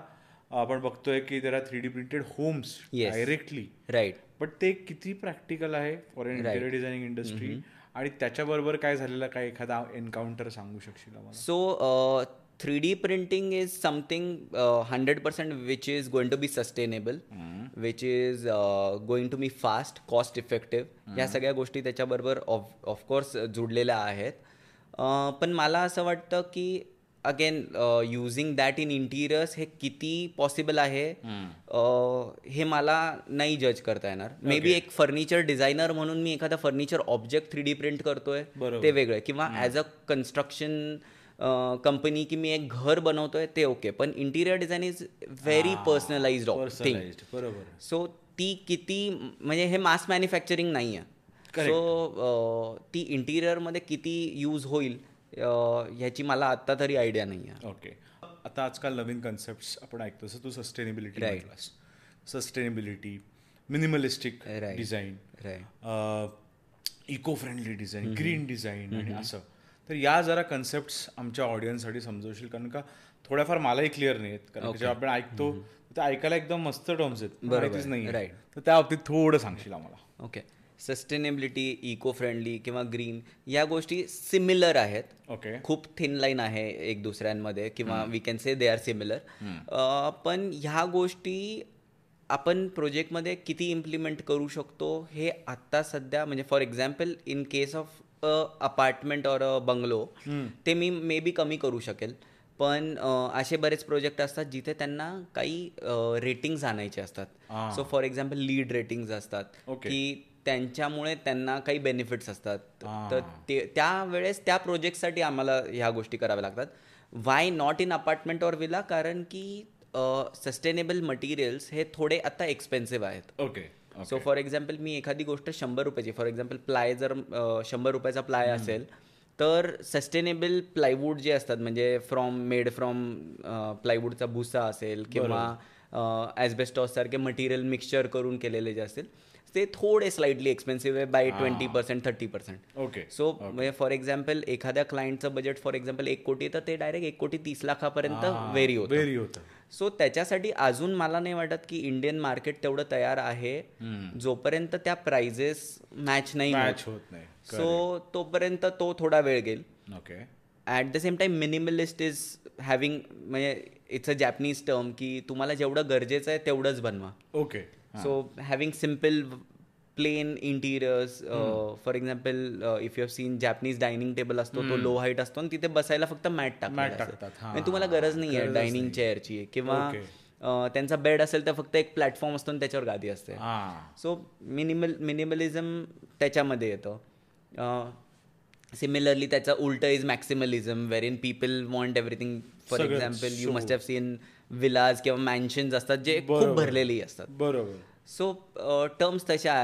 आपण बघतोय की जरा three D printed homes. Directly right but ते किती प्रॅक्टिकल आहे for an interior designing industry आणि त्याच्याबरोबर काय झालेलं काय एखादा एन्काउंटर सांगू शकशील So, three D printing is something hundred percent which is going to be sustainable which is going to be fast cost effective ह्या सगळ्या गोष्टी त्याच्याबरोबर ऑफ ऑफकोर्स जुडलेल्या आहेत. पण मला असं वाटतं की again using that in interiors हे किती पॉसिबल आहे अं, हे मला नाही जज करता येणार. मे बी एक फर्निचर डिझायनर म्हणून मी एखादा furniture object three D print करतोय. ते वेगळं. किंवा ॲज अ कन्स्ट्रक्शन कंपनी की मी एक घर बनवतोय ते ओके पण interior design is very personalised thing personalised बरोबर. सो ती किती म्हणजे हे मास मॅन्युफॅक्चरिंग नाही आहे सो ती इंटिरियरमध्ये किती यूज होईल ह्याची मला आत्ता तरी आयडिया नाही आहे. ओके आता आजकाल नवीन कन्सेप्ट आपण ऐकतो जसं तू sustainability. म्हटलास. Sustainability minimalistic. Design eco friendly design green design आणि असं. तर या जरा कन्सेप्ट आमच्या ऑडियन्ससाठी समजवशील कारण का थोड्याफार मलाही क्लिअर नाही आहेत. कारण जेव्हा आपण ऐकतो ते ऐकायला एकदम मस्त टर्म्स आहेत. माहितीच नाही. तर त्या बाबतीत थोडं सांगशील आम्हाला. ओके सस्टेनेबिलिटी इको फ्रेंडली किंवा ग्रीन या गोष्टी सिमिलर आहेत. ओके. खूप थिन लाईन आहे एक दुसऱ्यांमध्ये किंवा we can say they are similar. पण ह्या गोष्टी आपण प्रोजेक्टमध्ये किती इम्प्लिमेंट करू शकतो हे आत्ता सध्या म्हणजे for example in case of a apartment or a bungalow ते मी मे बी कमी करू शकेल. पण असे बरेच प्रोजेक्ट असतात जिथे त्यांना काही रेटिंग्स आणायचे असतात. So for example LEED ratings असतात. की त्यांच्यामुळे त्यांना काही बेनिफिट्स असतात. तर ते त्यावेळेस त्या प्रोजेक्टसाठी आम्हाला ह्या गोष्टी कराव्या लागतात. Why not in apartment or villa कारण की सस्टेनेबल मटेरियल्स हे थोडे आता एक्सपेन्सिव्ह आहेत. ओके सो फॉर एक्झाम्पल मी एखादी गोष्ट शंभर रुपयाची फॉर एक्झाम्पल प्लाय जर शंभर रुपयाचा प्लाय असेल तर सस्टेनेबल प्लायवूड जे असतात म्हणजे फ्रॉम मेड फ्रॉम प्लायवूडचा भुसा असेल किंवा ॲस्बेस्टॉस सारखे मटेरियल मिक्सचर करून केलेले जे असतील ते थोडे स्लाइटली एक्सपेन्सिव्ह आहे by twenty percent thirty percent okay so म्हणजे फॉर एक्झाम्पल एखाद्या क्लायंटचं बजेट फॉर एक्झाम्पल एक कोटी तर ते डायरेक्ट एक कोटी तीस लाखापर्यंत व्हेरी होतं. व्हेरी होतं. सो त्याच्यासाठी अजून मला नाही वाटत की इंडियन मार्केट तेवढं तयार आहे जोपर्यंत त्या प्राइजेस मॅच नाही मॅच होत नाही. सो तोपर्यंत तो थोडा वेळ घेईल. Okay at the same time minimalist is having म्हणजे इट्स अ जॅपनीज टर्म की तुम्हाला जेवढं गरजेचं आहे तेवढंच बनवा. Okay so having simple plain interiors for example if you have seen Japanese dining table असतो तो लो हाईट असतो आणि तिथे बसायला फक्त मॅट टाकतात. म्हणजे तुम्हाला गरज नाही आहे डायनिंग चेअरची किंवा. अं, त्यांचा बेड असेल तर फक्त एक प्लॅटफॉर्म असतो आणि त्याच्यावर गादी असते. सो मिनिमल मिनिमलिझम त्याच्यामध्ये येतं. सिमिलरली त्याचा उलट is maximalism where in people want everything for example you. Must have seen villas किंवा मॅन्शन्स असतात जे खूप. भरलेली असतात. बरोबर. सो टर्म्स तशा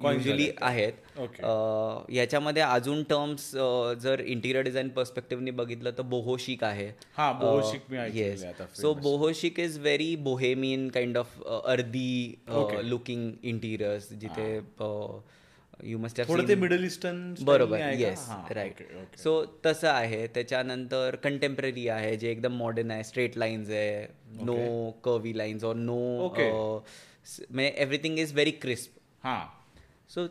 युजली आहेत. याच्यामध्ये अजून टर्म्स जर इंटिरियर डिझाईन पर्स्पेक्टिव्हनी बघितलं तर बोहोशिक आहे. हा, so boho chic is very bohemian kind of earthy. Looking interiors जिथे यू मस्ट ते मिडल ईस्टर्न बरोबर येस राईट सो तसं आहे. त्याच्यानंतर कंटेम्पररी आहे जे एकदम मॉडर्न आहे स्ट्रेट लाईन्स आहे. No curvy lines or no. म्हणजे एव्हरीथिंग इज व्हेरी क्रिस्प हा. सो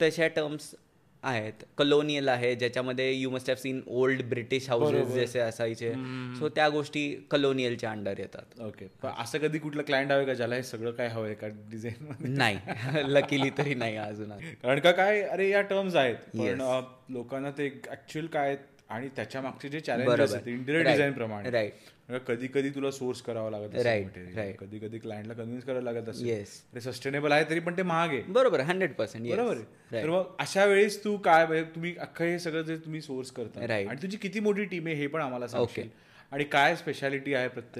तशा टर्म्स आहेत. कलोनियल आहे ज्याच्यामध्ये you must have seen old British houses जसे असायचे. सो त्या गोष्टी कलोनियलच्या अंडर येतात. ओके पण असं कधी कुठलं क्लायंट हवं का ज्याला हे सगळं काय हवंय का डिझाईन मध्ये? नाही. लकीली तरी नाही अजून. कारण का काय? अरे या टर्म्स आहेत. लोकांना ते ऍक्च्युअल काय आणि त्याच्या मागचे जे चॅलेंजेस आहेत इंटिरियर. डिझाईन प्रमाणे. राईट कधी कधी तुला सोर्स करावं लागत right. कधी कधी क्लायंटला कन्व्हिन्स करायला लागत असेल. येस ते सस्टेनेबल आहे तरी पण ते महाग आहे. बरोबर हंड्रेड पर्सेंट बरोबर तर मग अशा वेळेस तू काय म्हणजे तुम्ही अख्खं हे सगळं जे तुम्ही सोर्स करता. आणि तुझी किती मोठी टीम आहे हे पण आम्हाला सांगशील. आणि काय स्पेशालिटी आहे that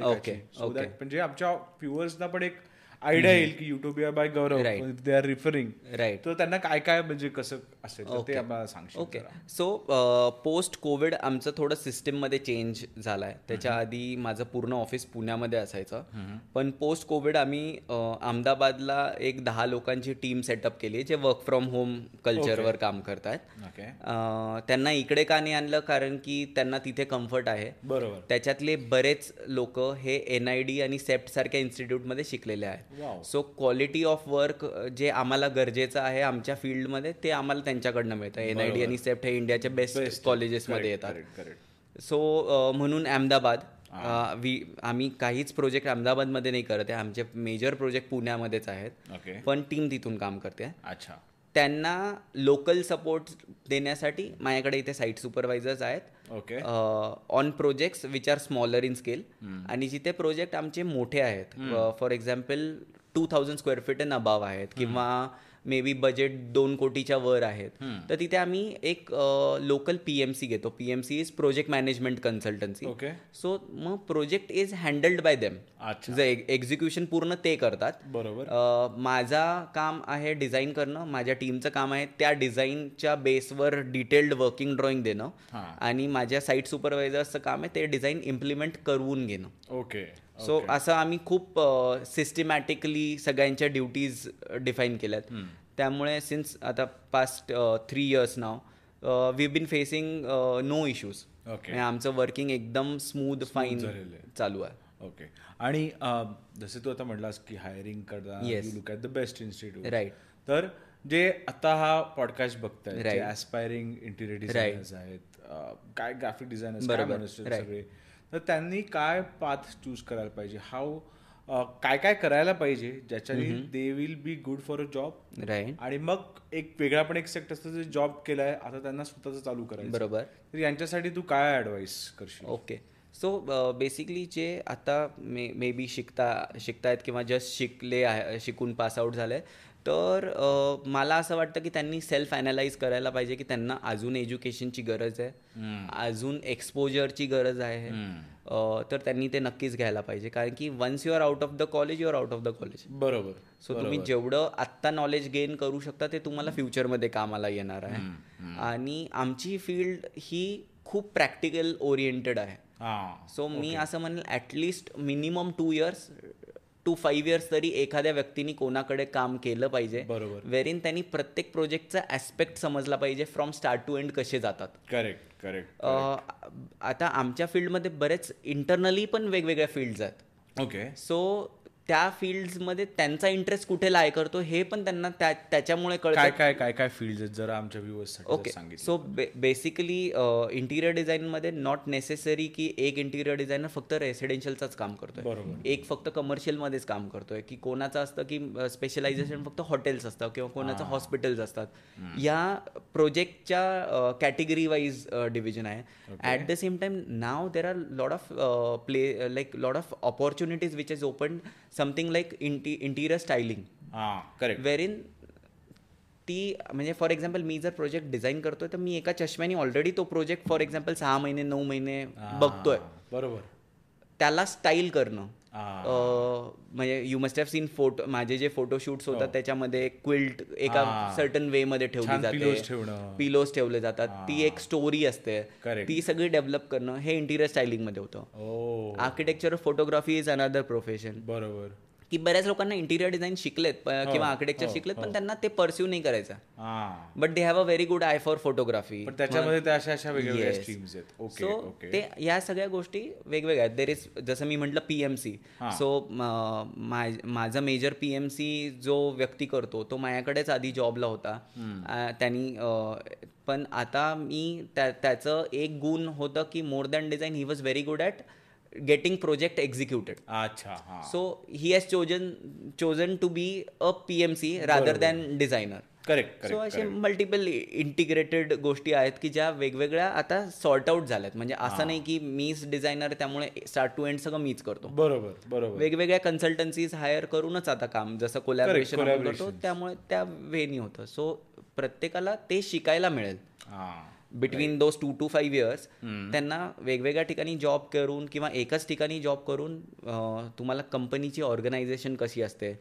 म्हणजे आमच्या व्ह्युअर्सना पण एक आयडिया येईल की युट्यूबिया by Gaurav. They are referring right तर त्यांना काय काय म्हणजे कसं असेल ते. आम्हाला सांगशील ओके. सो पोस्ट कोविड आमचं थोडं सिस्टीममध्ये चेंज झालं आहे त्याच्या आधी माझं पूर्ण ऑफिस पुण्यामध्ये असायचं. पण पोस्ट कोविड आम्ही अहमदाबादला एक दहा लोकांची टीम सेटअप केली जे वर्क फ्रॉम होम कल्चरवर काम करतायत. त्यांना इकडे का नाही आणलं? कारण की त्यांना तिथे कम्फर्ट आहे. बरोबर. त्याच्यातले बरेच लोक हे एन आय डी आणि सेप्ट सारख्या इन्स्टिट्यूटमध्ये शिकलेले आहेत. सो क्वालिटी ऑफ वर्क जे आम्हाला गरजेचं आहे आमच्या फील्डमध्ये ते आम्हाला त्यांच्याकडनं मिळतं. एन आय डी आणि सेप्ट हे इंडियाच्या बेस्ट कॉलेजेसमध्ये येतात. सो म्हणून अहमदाबाद वी आम्ही काहीच प्रोजेक्ट अहमदाबादमध्ये नाही करत आहे. आमचे मेजर प्रोजेक्ट पुण्यामध्येच आहेत. पण टीम तिथून काम करते. अच्छा. त्यांना लोकल सपोर्ट देण्यासाठी माझ्याकडे इथे साईट सुपरवायझर्स आहेत. Okay on projects which are smaller in scale आणि जिथे प्रोजेक्ट आमचे मोठे आहेत. For example two thousand square feet and above आहेत. किंवा मे बी बजेट दोन कोटीच्या वर आहेत. तर तिथे आम्ही एक लोकल पी एम सी घेतो. P M C is project management consultancy okay so मग project is handled by them जे एक्झिक्युशन पूर्ण ते करतात. बरोबर. माझा काम आहे डिझाईन करणं. माझ्या टीमचं काम आहे त्या डिझाईनच्या बेसवर डिटेल्ड वर्किंग ड्रॉइंग देणं. आणि माझ्या साईट सुपरवायझर्सचं काम आहे ते डिझाईन इम्प्लिमेंट करवून घेणं. ओके सो असं आम्ही खूप सिस्टमॅटिकली सगळ्यांच्या ड्युटीज डिफाईन केल्यात. त्यामुळे सिन्स आता past three years now we been facing no issues आमचं वर्किंग एकदम स्मूथ फाईन झालेलं आहे. चालू आहे. ओके आणि जसे तू आता म्हटलास की हायरिंग करता look at the best institute right तर जे आता हा podcast Right. Aspiring interior designers आहेत काय ग्राफिक डिझायनर्स. सगळे? तर त्यांनी काय पाथ चूज करायला पाहिजे? हाऊ काय काय करायला पाहिजे ज्याच्याने they will be good for a job right आणि मग एक वेगळा पण एक सेक्ट असतं जे जॉब केलाय आता त्यांना स्वतःच चालू करायचं. बरोबर. तर यांच्यासाठी तू काय ऍडवाइस करशील? ओके सो बेसिकली जे आता मे मे बी शिकता शिकतायत किंवा जस्ट शिकले आहे शिकून पासआउट झाले तर मला असं वाटतं की त्यांनी सेल्फ अनालाइज करायला पाहिजे की त्यांना अजून एज्युकेशनची गरज आहे. अजून एक्सपोजरची गरज आहे. तर त्यांनी ते नक्कीच घ्यायला पाहिजे. कारण की once you are out of the college you are out of the college बरोबर. सो तुम्ही जेवढं आत्ता नॉलेज गेन करू शकता ते तुम्हाला फ्युचरमध्ये कामाला येणार आहे. आणि आमची फील्ड ही खूप प्रॅक्टिकल ओरिएंटेड आहे. सो मी असं म्हणेल at least minimum two years two five years तरी एखाद्या व्यक्तीने कोणाकडे काम केलं पाहिजे. बरोबर. वेरिन त्यांनी प्रत्येक प्रोजेक्टचा ॲस्पेक्ट समजला पाहिजे फ्रॉम स्टार्ट टू एंड कसे जातात. करेक्ट करेक्ट आता आमच्या फील्डमध्ये बरेच इंटरनली पण वेगवेगळ्या फील्ड्स आहेत. ओके सो त्या फील्ड्समध्ये त्यांचा इंटरेस्ट कुठे लाय करतो हे पण त्यांना त्या त्याच्यामुळे काय कळतं. काय काय काय फील्ड आहेत जरा आमच्या व्ह्युअर्ससाठी ओके सो बेसिकली इंटिरियर डिझाईनमध्ये नॉट नेसेसरी की एक इंटिरियर डिझायनर फक्त रेसिडेन्शियलचाच काम करतोय. बरोबर. एक फक्त कमर्शियलमध्येच काम करतोय की कोणाचं असतं की स्पेशलायझेशन फक्त हॉटेल्स असतं किंवा कोणाचं हॉस्पिटल्स असतात. या प्रोजेक्टच्या कॅटेगरी वाईज डिव्हिजन आहे. At the same time now there are lot of play like lot of opportunities which is open something like इंटी interior styling. Correct wherein ती म्हणजे फॉर एक्झाम्पल मी जर प्रोजेक्ट डिझाईन करतोय तर मी एका चष्म्याने ऑलरेडी तो प्रोजेक्ट फॉर एक्झाम्पल सहा महिने नऊ महिने बघतोय. बरोबर. त्याला स्टाईल करणं. म्हणजे you must have seen photo माझे जे फोटोशूट्स होतात त्याच्यामध्ये क्विल्ट एका हा. सर्टन वे मध्ये ठेवली जाते. पिलोज ठेवले जातात. ती एक स्टोरी असते. ती सगळी डेव्हलप करणं हे इंटिरियर स्टायलिंगमध्ये होतं. Architecture photography is another profession बरोबर. की बऱ्याच लोकांना इंटिरियर डिझाईन शिकलेत प- किंवा आर्किटेक्चर शिकलेत पण त्यांना ते परस्यू नाही करायचं. हा. But they have a very good eye for photography पण त्याच्यामध्ये सो ते या सगळ्या गोष्टी वेगवेगळ्या आहेत. देर इज जसं मी म्हटलं पीएमसी सो माझा मेजर पीएमसी जो व्यक्ती करतो तो माझ्याकडेच आधी जॉबला होता. त्यांनी पण आता मी त्या- त्याचं एक गुण होतं की more than design he was very good at getting project executed अच्छा so he has chosen chosen to be a P M C rather than designer correct so असे मल्टिपल इंटिग्रेटेड गोष्टी आहेत की ज्या वेगवेगळ्या आता सॉर्ट आउट झाल्यात. म्हणजे असं नाही की मीच डिझायनर त्यामुळे स्टार्ट टू एंड सगळं मीच करतो. बरोबर बरोबर. वेगवेगळ्या कन्सल्टन्सीज हायर करूनच आता काम जसं कोलॅबरेशन करतो. त्यामुळे त्या वेनी होतं. सो प्रत्येकाला ते शिकायला मिळेल. Between those two two five years त्यांना वेगवेगळ्या ठिकाणी जॉब करून किंवा एकाच ठिकाणी जॉब करून तुम्हाला कंपनीची ऑर्गनायझेशन कशी असते?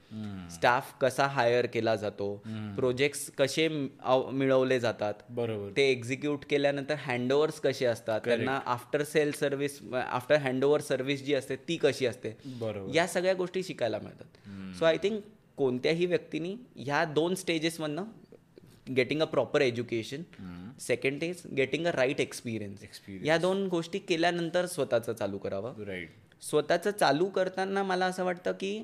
स्टाफ कसा हायर केला जातो? प्रोजेक्ट्स कसे म- आव- मिळवले जातात? बरोबर. ते एक्झिक्यूट केल्यानंतर हँडओव्हर्स कसे असतात? त्यांना after sale service after handover service जी असते ती कशी असते? बरोबर. या सगळ्या गोष्टी शिकायला मिळतात. सो आय थिंक कोणत्याही व्यक्तीने ह्या दोन स्टेजेसमधनं getting a proper education second is getting a right experience Experience. या दोन गोष्टी केल्यानंतर स्वतःचं चालू करावं. राईट स्वतःचं चालू करताना मला असं वाटतं की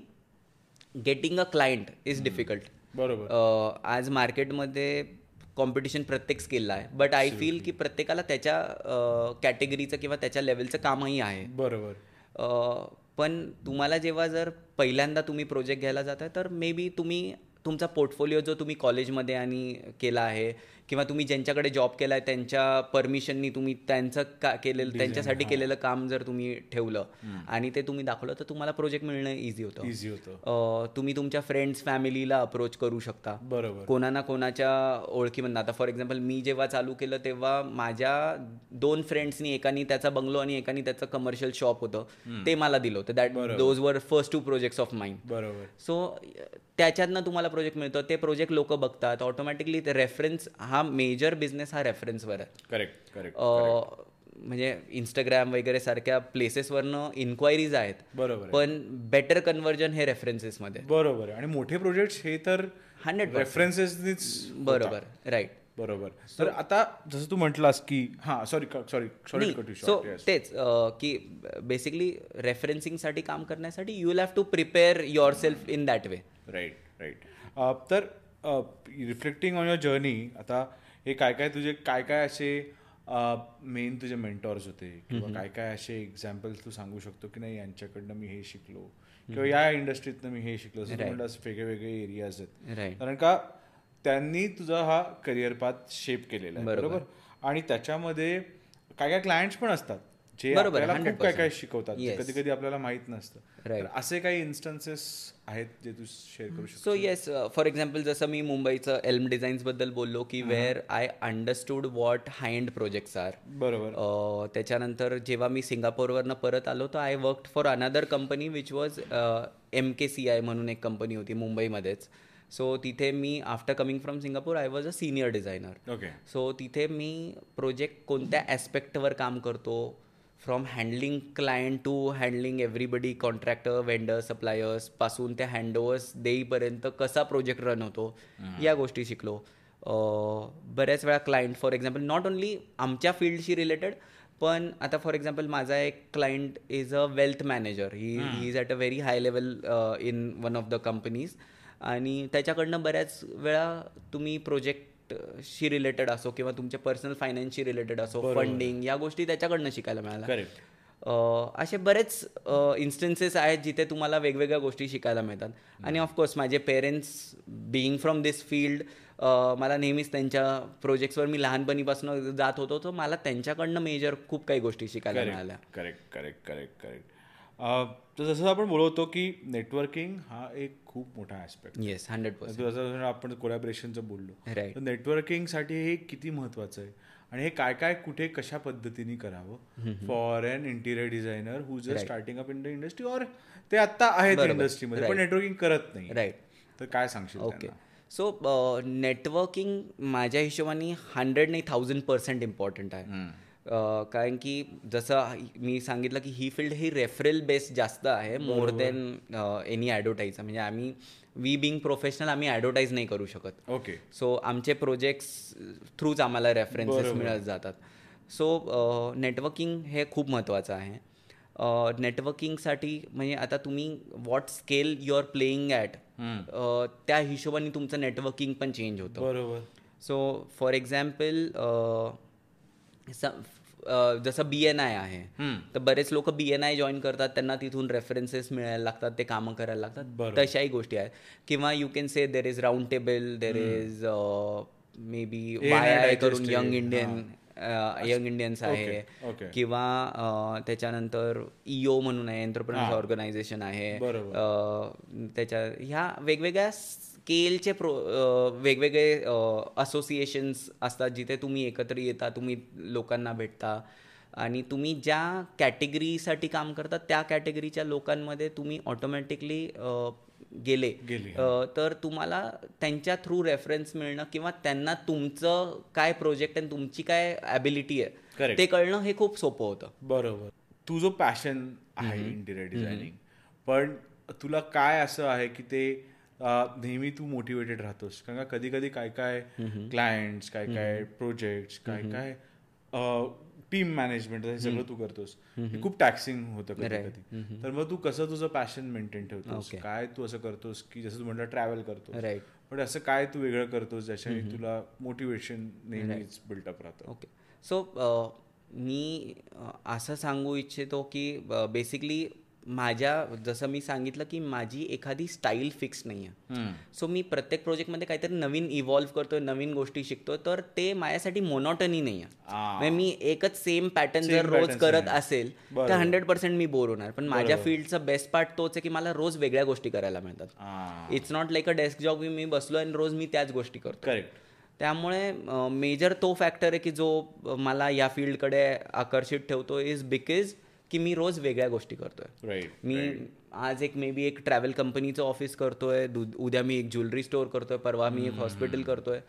getting a client is difficult बरोबर. आज मार्केटमध्ये कॉम्पिटिशन प्रत्येक स्किलला आहे. बट आय फील की प्रत्येकाला त्याच्या कॅटेगरीचं किंवा त्याच्या लेवलचं कामही आहे. बरोबर. पण तुम्हाला जेव्हा जर पहिल्यांदा तुम्ही प्रोजेक्ट घ्यायला जाताय तर मे बी तुम्ही तुमचा पोर्टफोलिओ जो तुम्ही कॉलेजमध्ये आणि केला आहे किंवा तुम्ही ज्यांच्याकडे जॉब केला आहे त्यांच्या परमिशननी तुम्ही त्यांचं का केलेलं त्यांच्यासाठी केलेलं काम जर तुम्ही ठेवलं आणि ते तुम्ही दाखवलं तर तुम्हाला प्रोजेक्ट मिळणं इझी होतं. इझी होतं. तुम्ही तुमच्या फ्रेंड्स फॅमिलीला अप्रोच करू शकता. बरोबर. कोणा ना कोणाच्या ओळखीमधनं. आता फॉर एक्झाम्पल मी जेव्हा चालू केलं तेव्हा माझ्या दोन फ्रेंड्सनी एकानी त्याचा बंगलो आणि एकानी त्याचं कमर्शियल शॉप होतं. ते मला दिलं होतं. That those were first two projects of mind बरोबर. सो त्याच्यातनं तुम्हाला प्रोजेक्ट मिळतो. ते प्रोजेक्ट लोक बघतात. ऑटोमॅटिकली ते रेफरन्स हा मेजर बिझनेस हा रेफरन्सवर आहे. करेक्ट करेक्ट म्हणजे इंस्टाग्राम वगैरे सारख्या प्लेसेसवरनं इन्क्वायरीज आहेत. बरोबर. पण बेटर कन्वर्जन हे रेफरन्सेसमध्ये बरोबर. आणि मोठे प्रोजेक्ट हे तर हंड्रेड रेफरन्सेसनीच बरोबर राईट बरोबर. तर आता जसं तू म्हटलास की हा सॉरी सॉरी सॉरी सो तेच की बेसिकली रेफरन्सिंगसाठी काम करण्यासाठी you will have to prepare yourself in that way right right तर रिफ्लेक्टिंग ऑन युअर जर्नी आता हे काय काय तुझे काय काय असे मेन तुझे मेंटॉर्स होते? किंवा काय काय असे एक्झाम्पल्स तू सांगू शकतो की नाही यांच्याकडनं मी हे शिकलो? किंवा या इंडस्ट्रीतनं मी हे शिकलो? असं म्हणलं वेगळे वेगळे एरियाज आहेत. कारण का त्यांनी तुझा हा करिअर पाथ शेप केलेला आहे बरोबर. आणि त्याच्यामध्ये काय काय क्लायंट्स पण असतात जे बरोबर, आपल्याला खूप 100%. काय काय शिकवतात. कधी कधी आपल्याला माहीत नसतं. असे काही इन्स्टन्सेस आहेत जे तू शेअर करू शकतो सो येस फॉर एक्झाम्पल जसं मी मुंबईचं एल्म डिझाईन्सबद्दल बोललो की where I understood what high end projects are बरोबर. अ, त्याच्यानंतर जेव्हा मी सिंगापूरवरनं परत आलो तर I work for another company which was M K C I म्हणून एक कंपनी होती मुंबईमध्येच. सो तिथे मी after coming from Singapore I was a senior designer okay so तिथे मी प्रोजेक्ट कोणत्या ॲस्पेक्टवर काम करतो? From handling client to handling everybody contractor vendor सप्लायर्सपासून त्या हँडओव्हर्स देईपर्यंत कसा प्रोजेक्ट रन होतो? या गोष्टी शिकलो. बऱ्याच वेळा client for example not only आमच्या फील्डशी रिलेटेड पण आता फॉर एक्झाम्पल माझा एक client is a wealth manager he he is at a very high level in one of the companies आणि त्याच्याकडनं बऱ्याच वेळा तुम्ही प्रोजेक्ट शी रिलेटेड असो किंवा तुमच्या पर्सनल फायनान्सशी रिलेटेड असो फंडिंग या गोष्टी त्याच्याकडनं शिकायला मिळाल्या. असे बरेच इन्स्टन्सेस आहेत जिथे तुम्हाला वेगवेगळ्या गोष्टी शिकायला मिळतात. आणि ऑफकोर्स माझे parents being from this field मला नेहमीच त्यांच्या प्रोजेक्ट्सवर मी लहानपणीपासून जात होतो तर मला त्यांच्याकडनं मेजर खूप काही गोष्टी शिकायला मिळाल्या. Correct correct correct correct. तर जसं आपण बोलवतो की नेटवर्किंग हा एक खूप मोठा ऍस्पेक्ट येस हंड्रेड पर्सेंट जसं आपण कोलॅबरेशनचं बोललो राईट तर नेटवर्किंगसाठी हे किती महत्वाचं आहे? आणि हे काय काय कुठे कशा पद्धतीने करावं? For an interior designer who just starting up in the industry और ते आता आहेत इंडस्ट्रीमध्ये पण नेटवर्किंग करत नाही. राईट तर काय सांगशील ओके? सो नेटवर्किंग माझ्या हिशोबाने हंड्रेड नाही थाउजंड पर्सेंट इम्पॉर्टंट आहे. कारण की जसं मी सांगितलं की ही फील्ड ही रेफरल बेस्ड जास्त आहे मोर दॅन एनी ॲडव्हर्टाईज म्हणजे आम्ही वी बिंग प्रोफेशनल आम्ही ॲडव्हर्टाईज नाही करू शकत. ओके सो आमचे प्रोजेक्ट्स थ्रूच आम्हाला रेफरन्सेस मिळत जातात. सो नेटवर्किंग हे खूप महत्त्वाचं आहे. नेटवर्किंगसाठी म्हणजे आता तुम्ही what scale you are playing at त्या हिशोबाने तुमचं नेटवर्किंग पण चेंज होतं. बरोबर. सो फॉर एक्झाम्पल जसं बी एन आय आहे तर बरेच लोक बी एन आय जॉईन करतात त्यांना तिथून रेफरन्सेस मिळायला लागतात ते कामं करायला लागतात. तशाही गोष्टी आहेत. किंवा you can say there is round table there is maybe Y I करून यंग इंडियन यंग इंडियन्स आहे. किंवा त्याच्यानंतर इओ म्हणून आहे एंटरप्रेन्स ऑर्गनायझेशन आहे. त्याच्या ह्या वेगवेगळ्या स्केलचे प्रो वेगवेगळे असोसिएशन्स असतात जिथे तुम्ही एकत्र येता तुम्ही लोकांना भेटता. आणि तुम्ही ज्या कॅटेगरीसाठी काम करता त्या कॅटेगरीच्या लोकांमध्ये तुम्ही ऑटोमॅटिकली गेले. तर तुम्हाला त्यांच्या थ्रू रेफरन्स मिळणं किंवा त्यांना तुमचं काय प्रोजेक्ट आणि तुमची काय ॲबिलिटी आहे. ते कळणं हे खूप सोपं होतं. बरोबर. तू जो पॅशन आहे इंटिरियर डिझायनिंग पण तुला काय असं आहे की ते नेहमी तू मोटिवेटेड राहतोस? कारण का कधी कधी काय काय क्लायंट्स काय काय प्रोजेक्ट काय काय टीम मॅनेजमेंट हे सगळं तू करतोस. हे खूप टॅक्सिंग होतं कधी कधी. तर मग तू कसं तुझं पॅशन मेंटेन ठेवतोस? काय तू असं करतोस की जसं तू म्हटलं ट्रॅव्हल करतो राईट पण असं काय तू वेगळं करतोस ज्याच्याने तुला मोटिवेशन नेहमीच बिल्टअप राहतं? ओके सो मी अ, असं सांगू इच्छितो की बेसिकली माझ्या जसं मी सांगितलं की माझी एखादी स्टाईल फिक्स नाही आहे सो मी प्रत्येक प्रोजेक्टमध्ये काहीतरी नवीन इव्हॉल्व्ह करतोय नवीन गोष्टी शिकतोय तर ते माझ्यासाठी मोनॉटनी नाही आहे मी एकच सेम पॅटर्न जर रोज करत असेल तर हंड्रेड पर्सेंट मी बोर होणार. पण माझ्या फील्डचा बेस्ट पार्ट तोच आहे की मला रोज वेगळ्या गोष्टी करायला मिळतात. It's not like a desk job मी बसलो आणि रोज मी त्याच गोष्टी करतो करेक्ट त्यामुळे मेजर तो फॅक्टर आहे की जो मला या फील्डकडे आकर्षित ठेवतो इज बिकॉज की मी रोज वेगळ्या गोष्टी करतोय. मी आज एक मे बी एक ट्रॅव्हल कंपनीचं ऑफिस करतोय उद्या मी एक ज्वेलरी स्टोअर करतोय परवा मी एक हॉस्पिटल करतोय.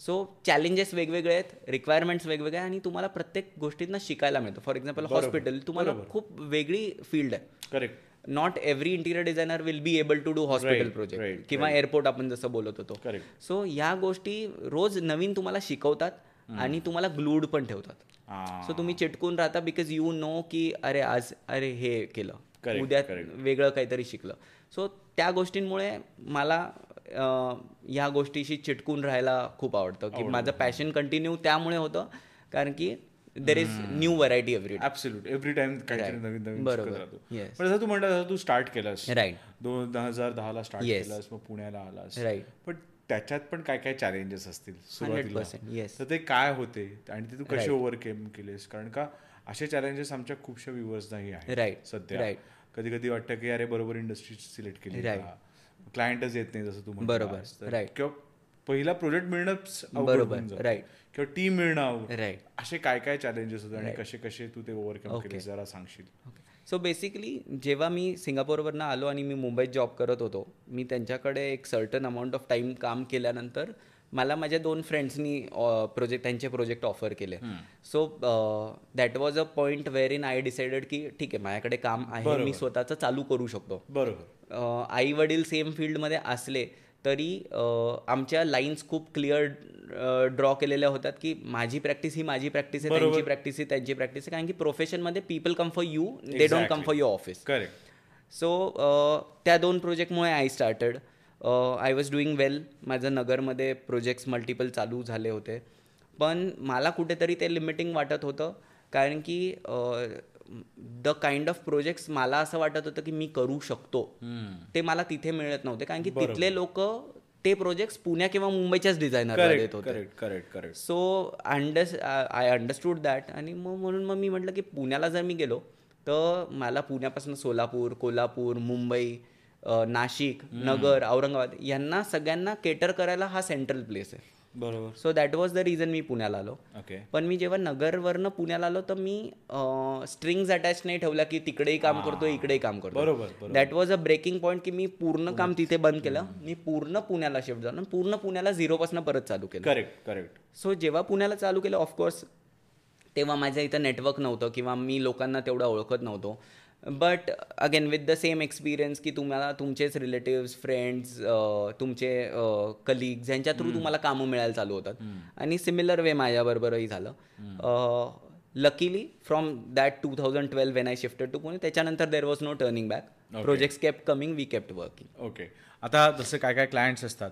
सो चॅलेंजेस वेगवेगळे आहेत रिक्वायरमेंट्स वेगवेगळे आणि तुम्हाला प्रत्येक गोष्टींना शिकायला मिळतं. फॉर एक्झाम्पल हॉस्पिटल तुम्हाला खूप वेगळी फील्ड आहे. Correct not every interior designer will be able to do hospital project किंवा एअरपोर्ट आपण जसं बोलत होतो. सो या गोष्टी रोज नवीन तुम्हाला शिकवतात आणि तुम्हाला ग्लूड पण ठेवतात. सो तुम्ही चिटकून राहता बिकॉज यू नो की अरे आज अरे हे केलं. उद्या. वेगळं काहीतरी शिकलं. सो त्या गोष्टींमुळे मला अं, या गोष्टीशी चिटकून राहायला खूप आवडतं की माझं पॅशन कंटिन्यू त्यामुळे होतं. कारण की there is new variety every absolute every time काहीतरी नवीन नवीन बरोबर. पण जसं तू म्हणता तू स्टार्ट केलास. राईट दोन हजार दहाला स्टार्ट. केलास मग पुण्याला आलास. राईट पण त्याच्यात पण काय काय चॅलेंजेस असतील सुरुवातीला? तर ते काय होते आणि ते तू कसे ओव्हरकेम केलेस? कारण का असे चॅलेंजेस आमच्या खूपशा व्ह्युअर्सनाही आहेत Right, सध्या. कधी कधी वाटतं की अरे बरोबर इंडस्ट्री सिलेक्ट केली. क्लायंटच येत नाही जसं तू बरोबर. किंवा पहिला प्रोजेक्ट मिळणंच अवघड बरोबर, right. किंवा टीम मिळणं. Right. असे काय काय चॅलेंजेस होते आणि कसे कसे तू ते ओव्हरकम केले जरा सांगशील? सो बेसिकली जेव्हा मी सिंगापूरवरनं आलो आणि मी मुंबईत जॉब करत होतो मी त्यांच्याकडे एक सर्टन अमाऊंट ऑफ टाईम काम केल्यानंतर मला माझ्या दोन फ्रेंड्सनी प्रोजेक्ट त्यांचे प्रोजेक्ट ऑफर केले. So that was a point where in I decided की ठीक आहे माझ्याकडे काम आहे मी स्वतःचं चालू करू शकतो. बरोबर. आई वडील सेम फील्डमध्ये असले तरी आमच्या लाईन्स खूप क्लिअर ड्रॉ केलेल्या होत्यात की माझी प्रॅक्टिस ही माझी प्रॅक्टिस आहे त्यांची प्रॅक्टिस ही त्यांची प्रॅक्टिस आहे. कारण की प्रोफेशनमध्ये people come for you they don't come for your office correct so त्या दोन प्रोजेक्टमुळे I started I was doing well माझं नगरमध्ये प्रोजेक्ट्स मल्टिपल चालू झाले होते. पण मला कुठेतरी ते लिमिटिंग वाटत होतं. कारण की द काइंड ऑफ प्रोजेक्ट्स मला असं वाटत होतं की मी करू शकतो. ते मला तिथे मिळत नव्हते. कारण की तिथले लोक ते प्रोजेक्ट्स पुण्या किंवा मुंबईच्याच डिझायनरला देत करेक्ट होते. Correct correct correct so under I understood that आणि मग म्हणून मग मी म्हटलं की पुण्याला जर मी गेलो तर मला पुण्यापासून सोलापूर कोल्हापूर मुंबई नाशिक नगर औरंगाबाद यांना सगळ्यांना केटर करायला हा सेंट्रल प्लेस आहे. बरोबर. So that was the reason मी पुण्याला आलो. ओके पण मी जेव्हा नगरवरनं पुण्याला आलो तर मी स्ट्रिंग्स अटॅच नाही ठेवला की तिकडेही काम करतो इकडेही काम करतो. बरोबर, बरोबर. That was a breaking point की मी पूर्ण काम तिथे बंद केलं. मी पूर्ण पुण्याला शिफ्ट झालो. पूर्ण पुण्याला झिरोपासून परत चालू केलं. करेक्ट करेक्ट सो जेव्हा पुण्याला चालू केलं ऑफकोर्स तेव्हा माझ्या इथं नेटवर्क नव्हतं किंवा मी लोकांना तेवढं ओळखत नव्हतो. But again with the same experience की तुम्हाला तुमचेच रिलेटिव्स फ्रेंड्स तुमचे कलिग्स यांच्या थ्रू तुम्हाला कामं मिळायला चालू होतात. आणि सिमिलर वे माझ्याबरोबरही झालं. Luckily from that two thousand twelve when I shifted to Pune त्याच्यानंतर there was no turning back projects kept coming we kept working okay आता जसं काय काय क्लायंट्स असतात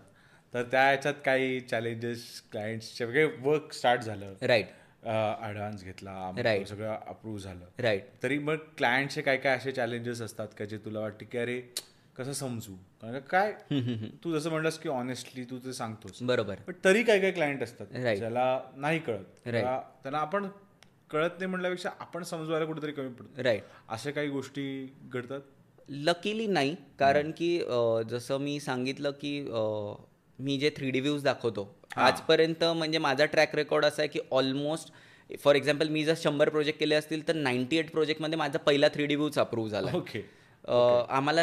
तर त्या ह्याच्यात काही चॅलेंजेस क्लायंट्सचे वगैरे वर्क स्टार्ट झालं. राईट ॲडव्हान्स घेतला Right. सगळं अप्रूव्ह झालं. राईट तरी मग क्लायंटचे काय काय असे चॅलेंजेस असतात का जे तुला वाटते की अरे कसं समजू? कारण काय? तू जसं म्हणलास की ऑनेस्टली तू ते सांगतोस. बरोबर. पण तरी काय काय क्लायंट असतात. ज्याला नाही कळत. त्यांना आपण कळत नाही म्हटल्यापेक्षा आपण समजवायला कुठेतरी कमी पडतो. राईट अशा काही गोष्टी घडतात? लकीली नाही. कारण की जसं मी सांगितलं की मी जे थ्री डी व्ह्यूज दाखवतो. आजपर्यंत म्हणजे माझा ट्रॅक रेकॉर्ड असा आहे की ऑलमोस्ट फॉर एक्झाम्पल मी जर शंभर प्रोजेक्ट केले असतील तर नाईन्टी एट प्रोजेक्टमध्ये माझा पहिला थ्री डी व्ह्यूच अप्रूव्ह झाला. ओके. आम्हाला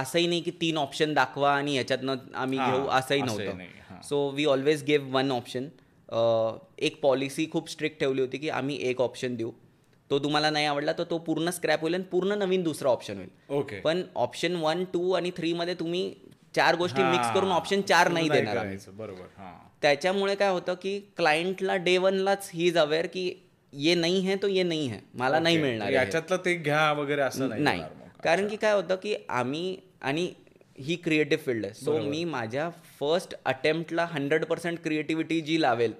असंही नाही की तीन ऑप्शन दाखवा आणि ह्याच्यातनं आम्ही घेऊ असंही नव्हतं. नाही. So we always gave one option एक पॉलिसी खूप स्ट्रिक्ट ठेवली होती की आम्ही एक ऑप्शन देऊ. तो तुम्हाला नाही आवडला तर तो पूर्ण स्क्रॅप होईल आणि पूर्ण नवीन दुसरा ऑप्शन होईल. ओके. पण ऑप्शन वन टू आणि थ्री मध्ये तुम्ही चार गोष्टी मिक्स करून ऑप्शन चार नाही देणार बरोबर त्याच्यामुळे काय होतं की क्लायंटला डे वनलाच ही इज अवेअर की ये नाही है तो ये नाही है. मला नाही. मिळणार. याच्यातलं ते घ्या वगैरे असं नाही. कारण की काय होतं की आम्ही आणि ही क्रिएटिव्ह फील्ड आहे. सो मी माझ्या फर्स्ट अटेम्प्टला हंड्रेड पर्सेंट क्रिएटिव्हिटी जी लावेल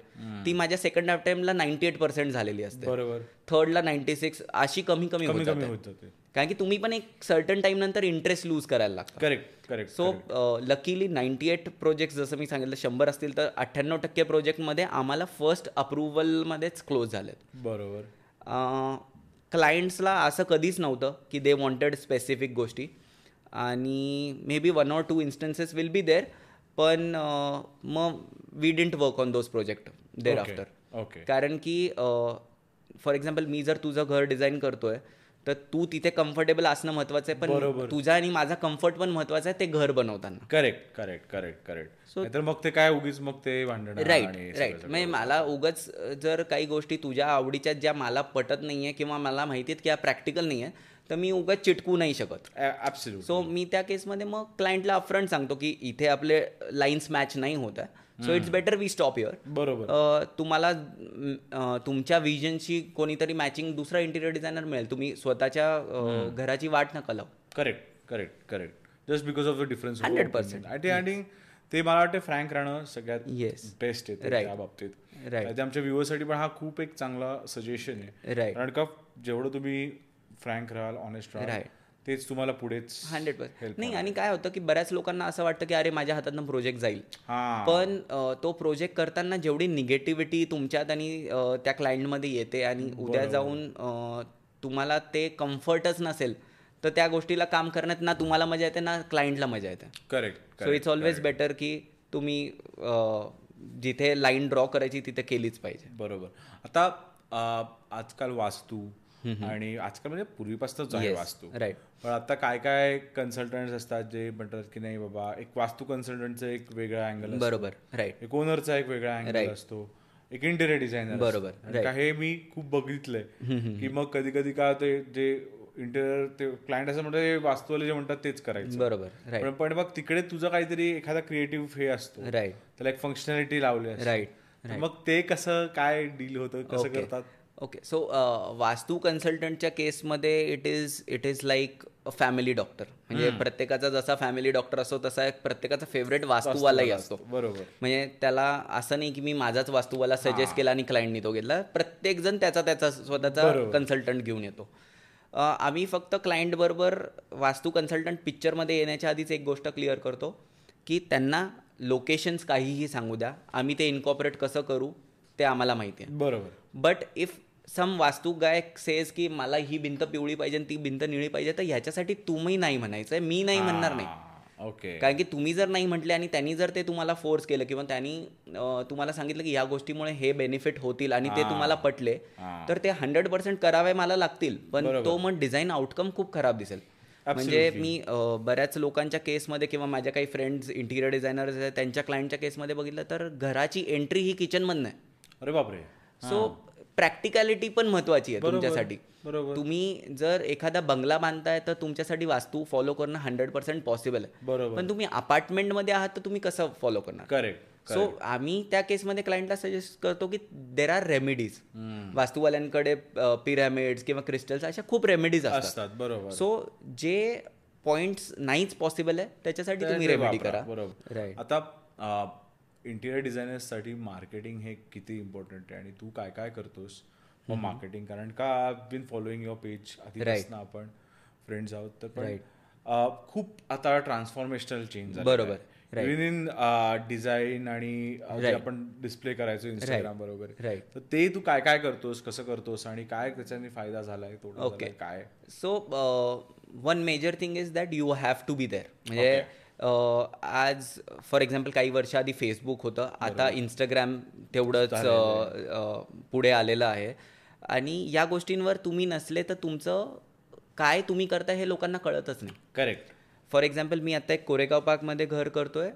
ती माझ्या सेकंड अटेम्प्टला नाईन्टी एट पर्सेंट झालेली असते. बरोबर. थर्डला नाईन्टी सिक्स अशी कमी कमी होत कारण की तुम्ही पण एक सर्टन टाइम नंतर इंटरेस्ट लूज करायला लागता. Correct correct so luckily ninety eight project जसं मी सांगितलं शंभर असतील तर अठ्ठ्याण्णव टक्के प्रोजेक्टमध्ये आम्हाला फर्स्ट अप्रुव्हलमध्येच क्लोज झालेत. बरोबर. क्लायंट्सला असं कधीच नव्हतं की दे वॉन्टेड स्पेसिफिक गोष्टी. आणि maybe one or two instances will be there पण मग we didn't work on those project there. After okay कारण की फॉर एक्झाम्पल मी जर तुझं घर डिझाईन करतोय तर तू तिथे कम्फर्टेबल असणं महत्वाचं आहे. पण तुझा आणि माझा कम्फर्ट पण महत्त्वाचा आहे ते घर बनवताना. करेक्ट करेक्ट करेक्ट करेक्ट नाहीतर मग ते काय उगीच मग ते भांडण राईट राईट म्हणजे मला उगाच जर काही गोष्टी तुझ्या आवडीच्या ज्या मला पटत नाहीये किंवा मला माहिती आहेत की या प्रॅक्टिकल नाही आहे तर मी उगाच चिटकू नाही शकत. सो मी त्या केसमध्ये मग क्लायंटला अपफ्रंट सांगतो की इथे आपले लाईन्स मॅच नाही होत आहे. So it's better we stop your बरोबर. तुम्हाला तुमच्या विजनशी कोणीतरी मॅचिंग दुसरा इंटिरियर डिझायनर मिळेल. तुम्ही स्वतःच्या घराची वाट नका लावू. Correct correct correct just because of the difference 100%. आणि आणि ते मला वाटतं फ्रँक राहणं सगळ्यात. बेस्ट आहे. त्या बाबतीत. आमच्या व्ह्युअरसाठी पण हा खूप एक चांगला सजेशन आहे. कारण का जेवढं तुम्ही फ्रँक राहाल ऑनेस्ट राहाल Right. तेच तुम्हाला पुढेच हंड्रेड पर्सेंट. नाही आणि काय होतं की बऱ्याच लोकांना असं वाटतं की अरे माझ्या हातातनं प्रोजेक्ट जाईल. हा. पण तो प्रोजेक्ट करताना जेवढी निगेटिव्हिटी तुमच्यात आणि त्या क्लायंटमध्ये येते आणि उद्या जाऊन तुम्हाला ते कम्फर्टच नसेल तर त्या गोष्टीला काम करण्यात ना तुम्हाला मजा येते ना क्लायंटला मजा येते. Correct so it's always better की तुम्ही जिथे लाईन ड्रॉ करायची तिथे केलीच पाहिजे. बरोबर. आता आजकाल वास्तू आणि आजकाल म्हणजे पूर्वीपासूनच आहे वास्तू. राईट पण आता काय काय कन्सल्टंट असतात जे म्हणतात की नाही बाबा एक वास्तू कन्सल्टंटचं एक वेगळा अँगल बरोबर राईट एक ओनरचा एक वेगळा अँगल असतो. एक इंटेरियर डिझायनर बरोबर, हे मी खूप बघितलंय. की मग कधी कधी काय होते जे इंटेरियर ते क्लायंट असं म्हणतात वास्तूवाले जे म्हणतात तेच करायचं. बरोबर पण मग तिकडे तुझं काहीतरी एखादा क्रिएटिव्ह हे असतो. राईट त्याला एक फंक्शनॅलिटी लावली राईट मग ते कसं काय डील होतं? कसं करतात? ओके सो वास्तू कन्सल्टंटच्या केसमध्ये it is it is like a family doctor म्हणजे प्रत्येकाचा जसा फॅमिली डॉक्टर असतो तसा एक प्रत्येकाचा फेवरेट वास्तूवालाही असतो. बरोबर. म्हणजे त्याला असं नाही की मी माझाच वास्तूवाला सजेस्ट केला आणि क्लायंटनी तो घेतला. प्रत्येक जण त्याचा त्याचा स्वतःचा कन्सल्टंट घेऊन येतो. आम्ही फक्त क्लायंट बरोबर वास्तू कन्सल्टंट पिक्चरमध्ये येण्याच्या आधीच एक गोष्ट क्लिअर करतो की त्यांना लोकेशन्स काहीही सांगू द्या. आम्ही ते इन्कॉपरेट कसं करू ते आम्हाला माहिती आहे. बरोबर. बट इफ सम वास्तू गायक सेज की मला ही भिंत पिवळी पाहिजे ती भिंत निळी पाहिजे तर ह्याच्यासाठी तुम्ही नाही म्हणायचंय. मी नाही म्हणणार नाही. ओके. कारण की तुम्ही जर नाही म्हटले आणि त्यांनी जर ते तुम्हाला फोर्स केलं किंवा त्यांनी तुम्हाला सांगितलं की या गोष्टीमुळे हे बेनिफिट होतील आणि ते तुम्हाला पटले तर ते हंड्रेड पर्सेंट करावे मला लागतील. पण तो मग डिझाईन आउटकम खूप खराब दिसेल. म्हणजे मी बऱ्याच लोकांच्या केसमध्ये किंवा माझ्या काही फ्रेंड्स इंटिरियर डिझायनर्स आहेत त्यांच्या क्लायंटच्या केसमध्ये बघितलं तर घराची एंट्री ही किचनमधनं आहे. अरे बापरे. सो प्रॅक्टिकॅलिटी पण महत्वाची आहे तुमच्यासाठी. बरोबर. तुम्ही जर एखादा बंगला बांधताय तर तुमच्यासाठी वास्तू फॉलो करणं हंड्रेड पर्सेंट पॉसिबल आहे. बरोबर. पण तुम्ही अपार्टमेंटमध्ये आहात तर तुम्ही कसं फॉलो करणार? करेक्ट सो आम्ही त्या केसमध्ये क्लायंटला सजेस्ट करतो की देर आर रेमेडीज वास्तूवाल्यांकडे पिरॅमिड्स किंवा क्रिस्टल्स अशा खूप रेमेडीज असतात. बरोबर. सो जे पॉइंट्स नाहीच पॉसिबल आहे त्याच्यासाठी तुम्ही रेमेडी करा. बरोबर. आता इंटिरियर डिझायनर्ससाठी मार्केटिंग हे किती इम्पॉर्टंट आहे आणि तू काय काय करतोस? मग मार्केटिंग कारण का I been following your page आधीपासून आपण फ्रेंड्स आहोत. तर पण खूप आता ट्रान्सफॉर्मेशनल चेंज बरोबर, इव्हन इन डिझाईन आणि आपण डिस्प्ले करायचो इंस्टाग्राम बरोबर. तर ते तू काय काय करतोस कसं करतोस आणि काय त्याच्याने फायदा झालाय. झालाय, काय? So one major thing is that you have to be there म्हणजे आज फॉर एक्झाम्पल काही वर्ष आधी फेसबुक होतं. आता इंस्टाग्राम तेवढंच पुढे आलेलं आहे. आणि या गोष्टींवर तुम्ही नसले तर तुमचं काय तुम्ही करताय हे लोकांना कळतच नाही. करेक्ट फॉर एक्झाम्पल मी आता एक कोरेगाव पार्कमध्ये घर करतोय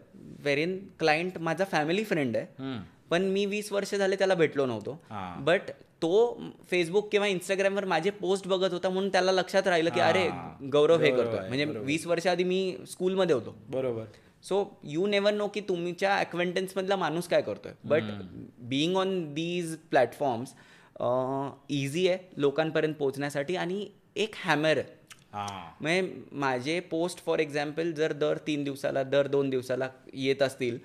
वेरिन क्लायंट माझा फॅमिली फ्रेंड आहे. पण मी वीस वर्ष झाले त्याला भेटलो नव्हतो. बट तो फेसबुक किंवा इंस्टाग्रामवर माझे पोस्ट बघत होता म्हणून त्याला लक्षात राहिलं की अरे गौरव हे करतोय. म्हणजे वीस वर्ष आधी मी स्कूलमध्ये होतो. बरोबर. सो यू नेवर नो की तुमच्या acquaintance मधला माणूस काय करतोय. But being on these platforms easy आहे लोकांपर्यंत पोहोचण्यासाठी आणि एक हॅमर आहे. हा. म्हणजे माझे पोस्ट फॉर एक्झाम्पल जर दर तीन दिवसाला दर दोन दिवसाला येत असतील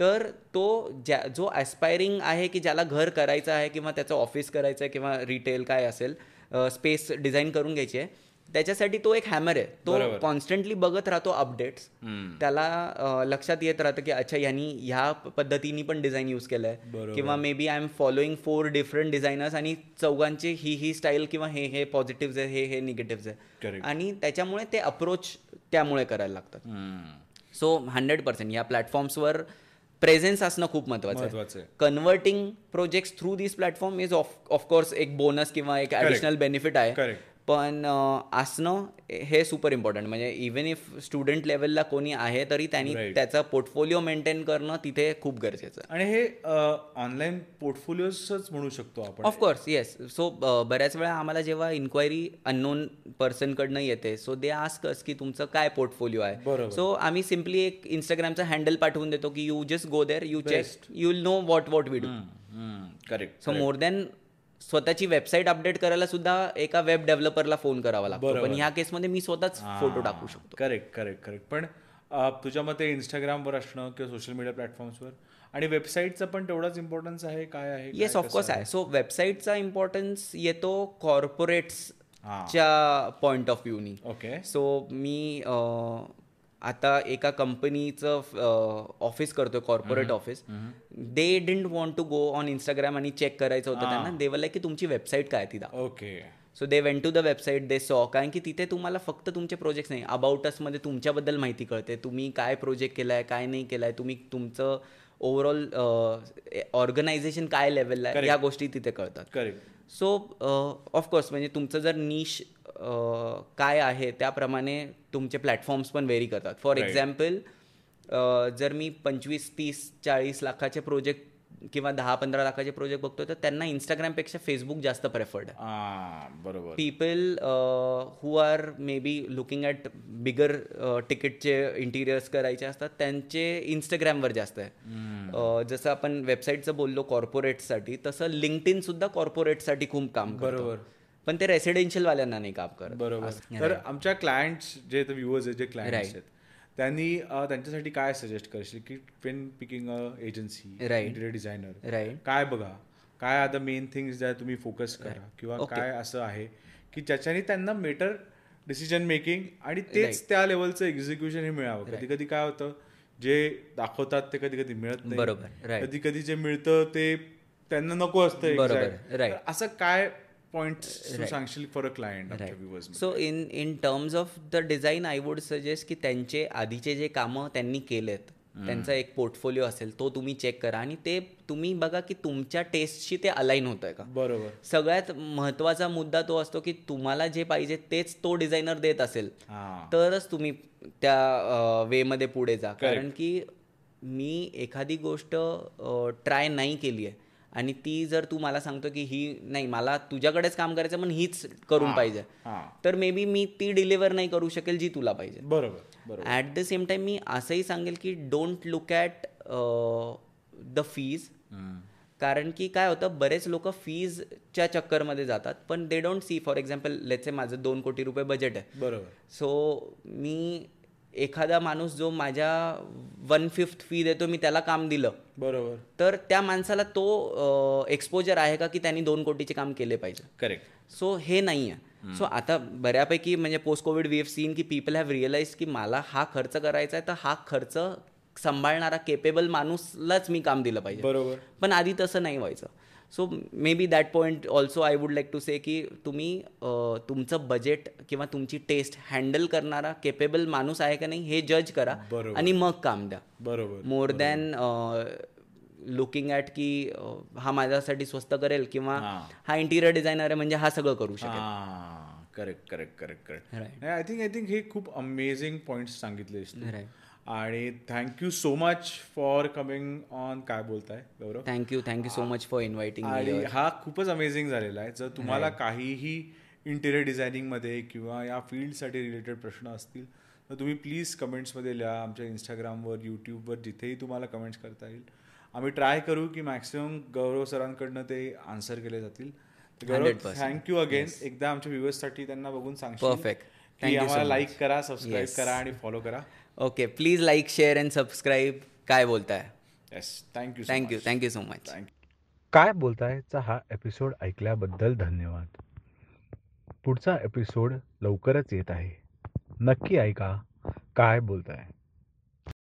तर तो ज्या जो ॲस्पायरिंग आहे की ज्याला घर करायचं आहे किंवा त्याचं ऑफिस करायचं आहे किंवा रिटेल काय असेल स्पेस डिझाईन करून घ्यायची आहे त्याच्यासाठी तो एक हॅमर आहे. तो कॉन्स्टंटली बघत राहतो अपडेट्स त्याला लक्षात येत राहतं की अच्छा यांनी ह्या पद्धतीने पण डिझाईन यूज केलंय. किंवा maybe I am following four different designers आणि चौघांचे ही ही स्टाईल किंवा हे हे पॉझिटिव्ह आहे हे हे निगेटिव्ह आहे. आणि त्याच्यामुळे ते अप्रोच त्यामुळे करायला लागतात. सो हंड्रेड पर्सेंट या प्लॅटफॉर्म्सवर प्रेझेन्स असणं खूप महत्वाचं आहे. Converting projects through this platform is of of course एक बोनस किंवा एक ॲडिशनल बेनिफिट आहे. पण असणं हे सुपर इम्पॉर्टंट म्हणजे इवन इफ स्टुडंट लेवलला कोणी आहे तरी त्यांनी. त्याचा पोर्टफोलिओ मेंटेन करणं तिथे खूप गरजेचं आणि हे ऑनलाईन पोर्टफोलिओच म्हणू शकतो आपण. ऑफकोर्स येस सो बऱ्याच वेळा आम्हाला जेव्हा इन्क्वायरी अननोन पर्सनकडनं येते सो दे आस्कस की तुमचं काय पोर्टफोलिओ आहे. सो आम्ही सिम्पली एक इंस्टाग्रामचा हँडल पाठवून देतो की you just go there you check you will know what what we do correct so more than स्वतःची वेबसाईट अपडेट करायला सुद्धा एका वेब डेव्हलपरला फोन करावा लागतो. पण ह्या केसमध्ये मी स्वतःच फोटो टाकू शकतो. करेक्ट करेक्ट करेक्ट पण तुझ्या मते इंस्टाग्रामवर असणं किंवा सोशल मीडिया प्लॅटफॉर्म्सवर आणि वेबसाईटचा पण तेवढाच इम्पॉर्टन्स आहे काय आहे येस ऑफकोर्स आहे? सो वेबसाईटचा इम्पॉर्टन्स येतो कॉर्पोरेट्स च्या पॉइंट ऑफ व्ह्यूनी ओके सो मी आता एका कंपनीचं ऑफिस करतोय corporate office they didn't want to go on Instagram आणि चेक करायचं होतं त्यांना. दे लाईक की तुमची वेबसाईट काय आहे ती दाखवा. Okay so they went to the website they saw कारण की तिथे तुम्हाला फक्त तुमचे प्रोजेक्ट नाही. अबाउटमध्ये तुमच्याबद्दल माहिती कळते. तुम्ही काय प्रोजेक्ट केलाय काय नाही केलाय तुम्ही तुमचं ओव्हरऑल ऑर्गनायझेशन काय लेवलला आहे या गोष्टी तिथे कळतात. करेक्ट सो ऑफकोर्स म्हणजे तुमचं जर निश काय आहे त्याप्रमाणे तुमचे प्लॅटफॉर्म्स पण व्हेरी करतात. फॉर एक्झाम्पल जर मी पंचवीस तीस चाळीस लाखाचे प्रोजेक्ट किंवा दहा पंधरा लाखाचे प्रोजेक्ट बघतोय तर त्यांना इंस्टाग्रामपेक्षा फेसबुक जास्त प्रेफर्ड आहे बरोबर. People who are maybe looking at bigger तिकीटचे interiors करायचे असतात त्यांचे इंस्टाग्रामवर जास्त आहे. जसं आपण वेबसाईटचं बोललो कॉर्पोरेटसाठी तसं लिंक्डइन सुद्धा कॉर्पोरेटसाठी खूप काम. बरोबर. पण ते रेसिडेन्शियल वाल्यांना नाही काम करत. बरोबर. तर आमच्या क्लायंट्स जे व्ह्युअर्स आहेत जे क्लायंट्स आहेत त्यांनी त्यांच्यासाठी काय सजेस्ट करशील की when picking a agency. Interior designer right काय बघा काय आर द मेन थिंग्स ज्या तुम्ही फोकस करा किंवा काय असं आहे की ज्याच्याने त्यांना बेटर डिसिजन मेकिंग आणि तेच त्या लेवलचं एक्झिक्युशन हे मिळावं. कधी कधी काय होतं जे दाखवतात ते कधी कधी मिळत नाही. बरोबर. कधी कधी जे मिळतं ते त्यांना नको असतं असं काय पॉइंट सांगशील for a client so in in terms of the design I would suggest की त्यांचे आधीचे जे कामं त्यांनी केलेत त्यांचा एक पोर्टफोलिओ असेल तो तुम्ही चेक करा आणि ते तुम्ही बघा की तुमच्या टेस्टशी ते अलाईन होत आहे का. बरोबर. सगळ्यात महत्त्वाचा मुद्दा तो असतो की तुम्हाला जे पाहिजे तेच तो डिझायनर देत असेल. तरच तुम्ही त्या वेमध्ये पुढे जा. कारण की मी एखादी गोष्ट ट्राय नाही केली आहे आणि ती जर तू मला सांगतो की ही नाही मला तुझ्याकडेच काम करायचं पण हीच करून पाहिजे. तर मे बी मी ती डिलिव्हर नाही करू शकेल जी तुला पाहिजे. बरोबर बरोबर. ॲट द सेम टाइम मी असंही सांगेल की don't look at the fees कारण की काय होतं बरेच लोक फीजच्या चक्करमध्ये जातात पण they don't see for example let's माझं दोन कोटी रुपये बजेट आहे. बरोबर. सो मी एखादा माणूस जो माझ्या वन फिफ्थ फी देतो मी त्याला काम दिलं. बरोबर. तर त्या माणसाला तो एक्सपोजर आहे का की त्यांनी दोन कोटीचे काम केले पाहिजे? करेक्ट सो हे नाही आहे सो आता बऱ्यापैकी म्हणजे post covid we have seen की पीपल हॅव रिअलाइज की मला हा खर्च करायचा आहे तर हा खर्च सांभाळणारा केपेबल माणूसलाच मी काम दिलं पाहिजे. बरोबर. पण आधी तसं नाही व्हायचं. So maybe that point also I would like to say की तुम्ही तुमचं बजेट किंवा तुमची टेस्ट हँडल करणारा केपेबल माणूस आहे का नाही हे जज करा. आणि मग काम द्या बरोबर मोर दॅन लुकिंग ॲट की हा माझ्यासाठी स्वस्त करेल किंवा हा. इंटिरियर डिझायनर आहे म्हणजे हा सगळं करू शकेल correct correct correct correct. I think I think हे खूप अमेझिंग पॉइंट सांगितले. आणि thank you so much for coming on काय बोलताय Gaurav? Thank you thank you so much for inviting आणि हा खूपच अमेझिंग झालेला आहे. जर तुम्हाला काहीही इंटिरियर डिझायनिंगमध्ये किंवा या फील्डसाठी रिलेटेड प्रश्न असतील तर तुम्ही प्लीज कमेंट्समध्ये लिहा. आमच्या इंस्टाग्रामवर यूट्यूबवर जिथेही तुम्हाला कमेंट्स करता येईल. आम्ही ट्राय करू की मॅक्सिमम गौरव सरांकडनं ते आन्सर केले जातील. गौरव 100%. थँक्यू अगेन एकदा आमच्या व्ह्युअर्ससाठी त्यांना बघून you so आम्हाला. लाईक करा सबस्क्राईब. करा आणि फॉलो करा. Okay please like share and subscribe काय बोलताय? Yes thank you thank you thank you so much काय बोलतायचा हा एपिसोड ऐकल्याबद्दल धन्यवाद. पुढचा एपिसोड लवकरच येत आहे. नक्की ऐका. काय बोलताय?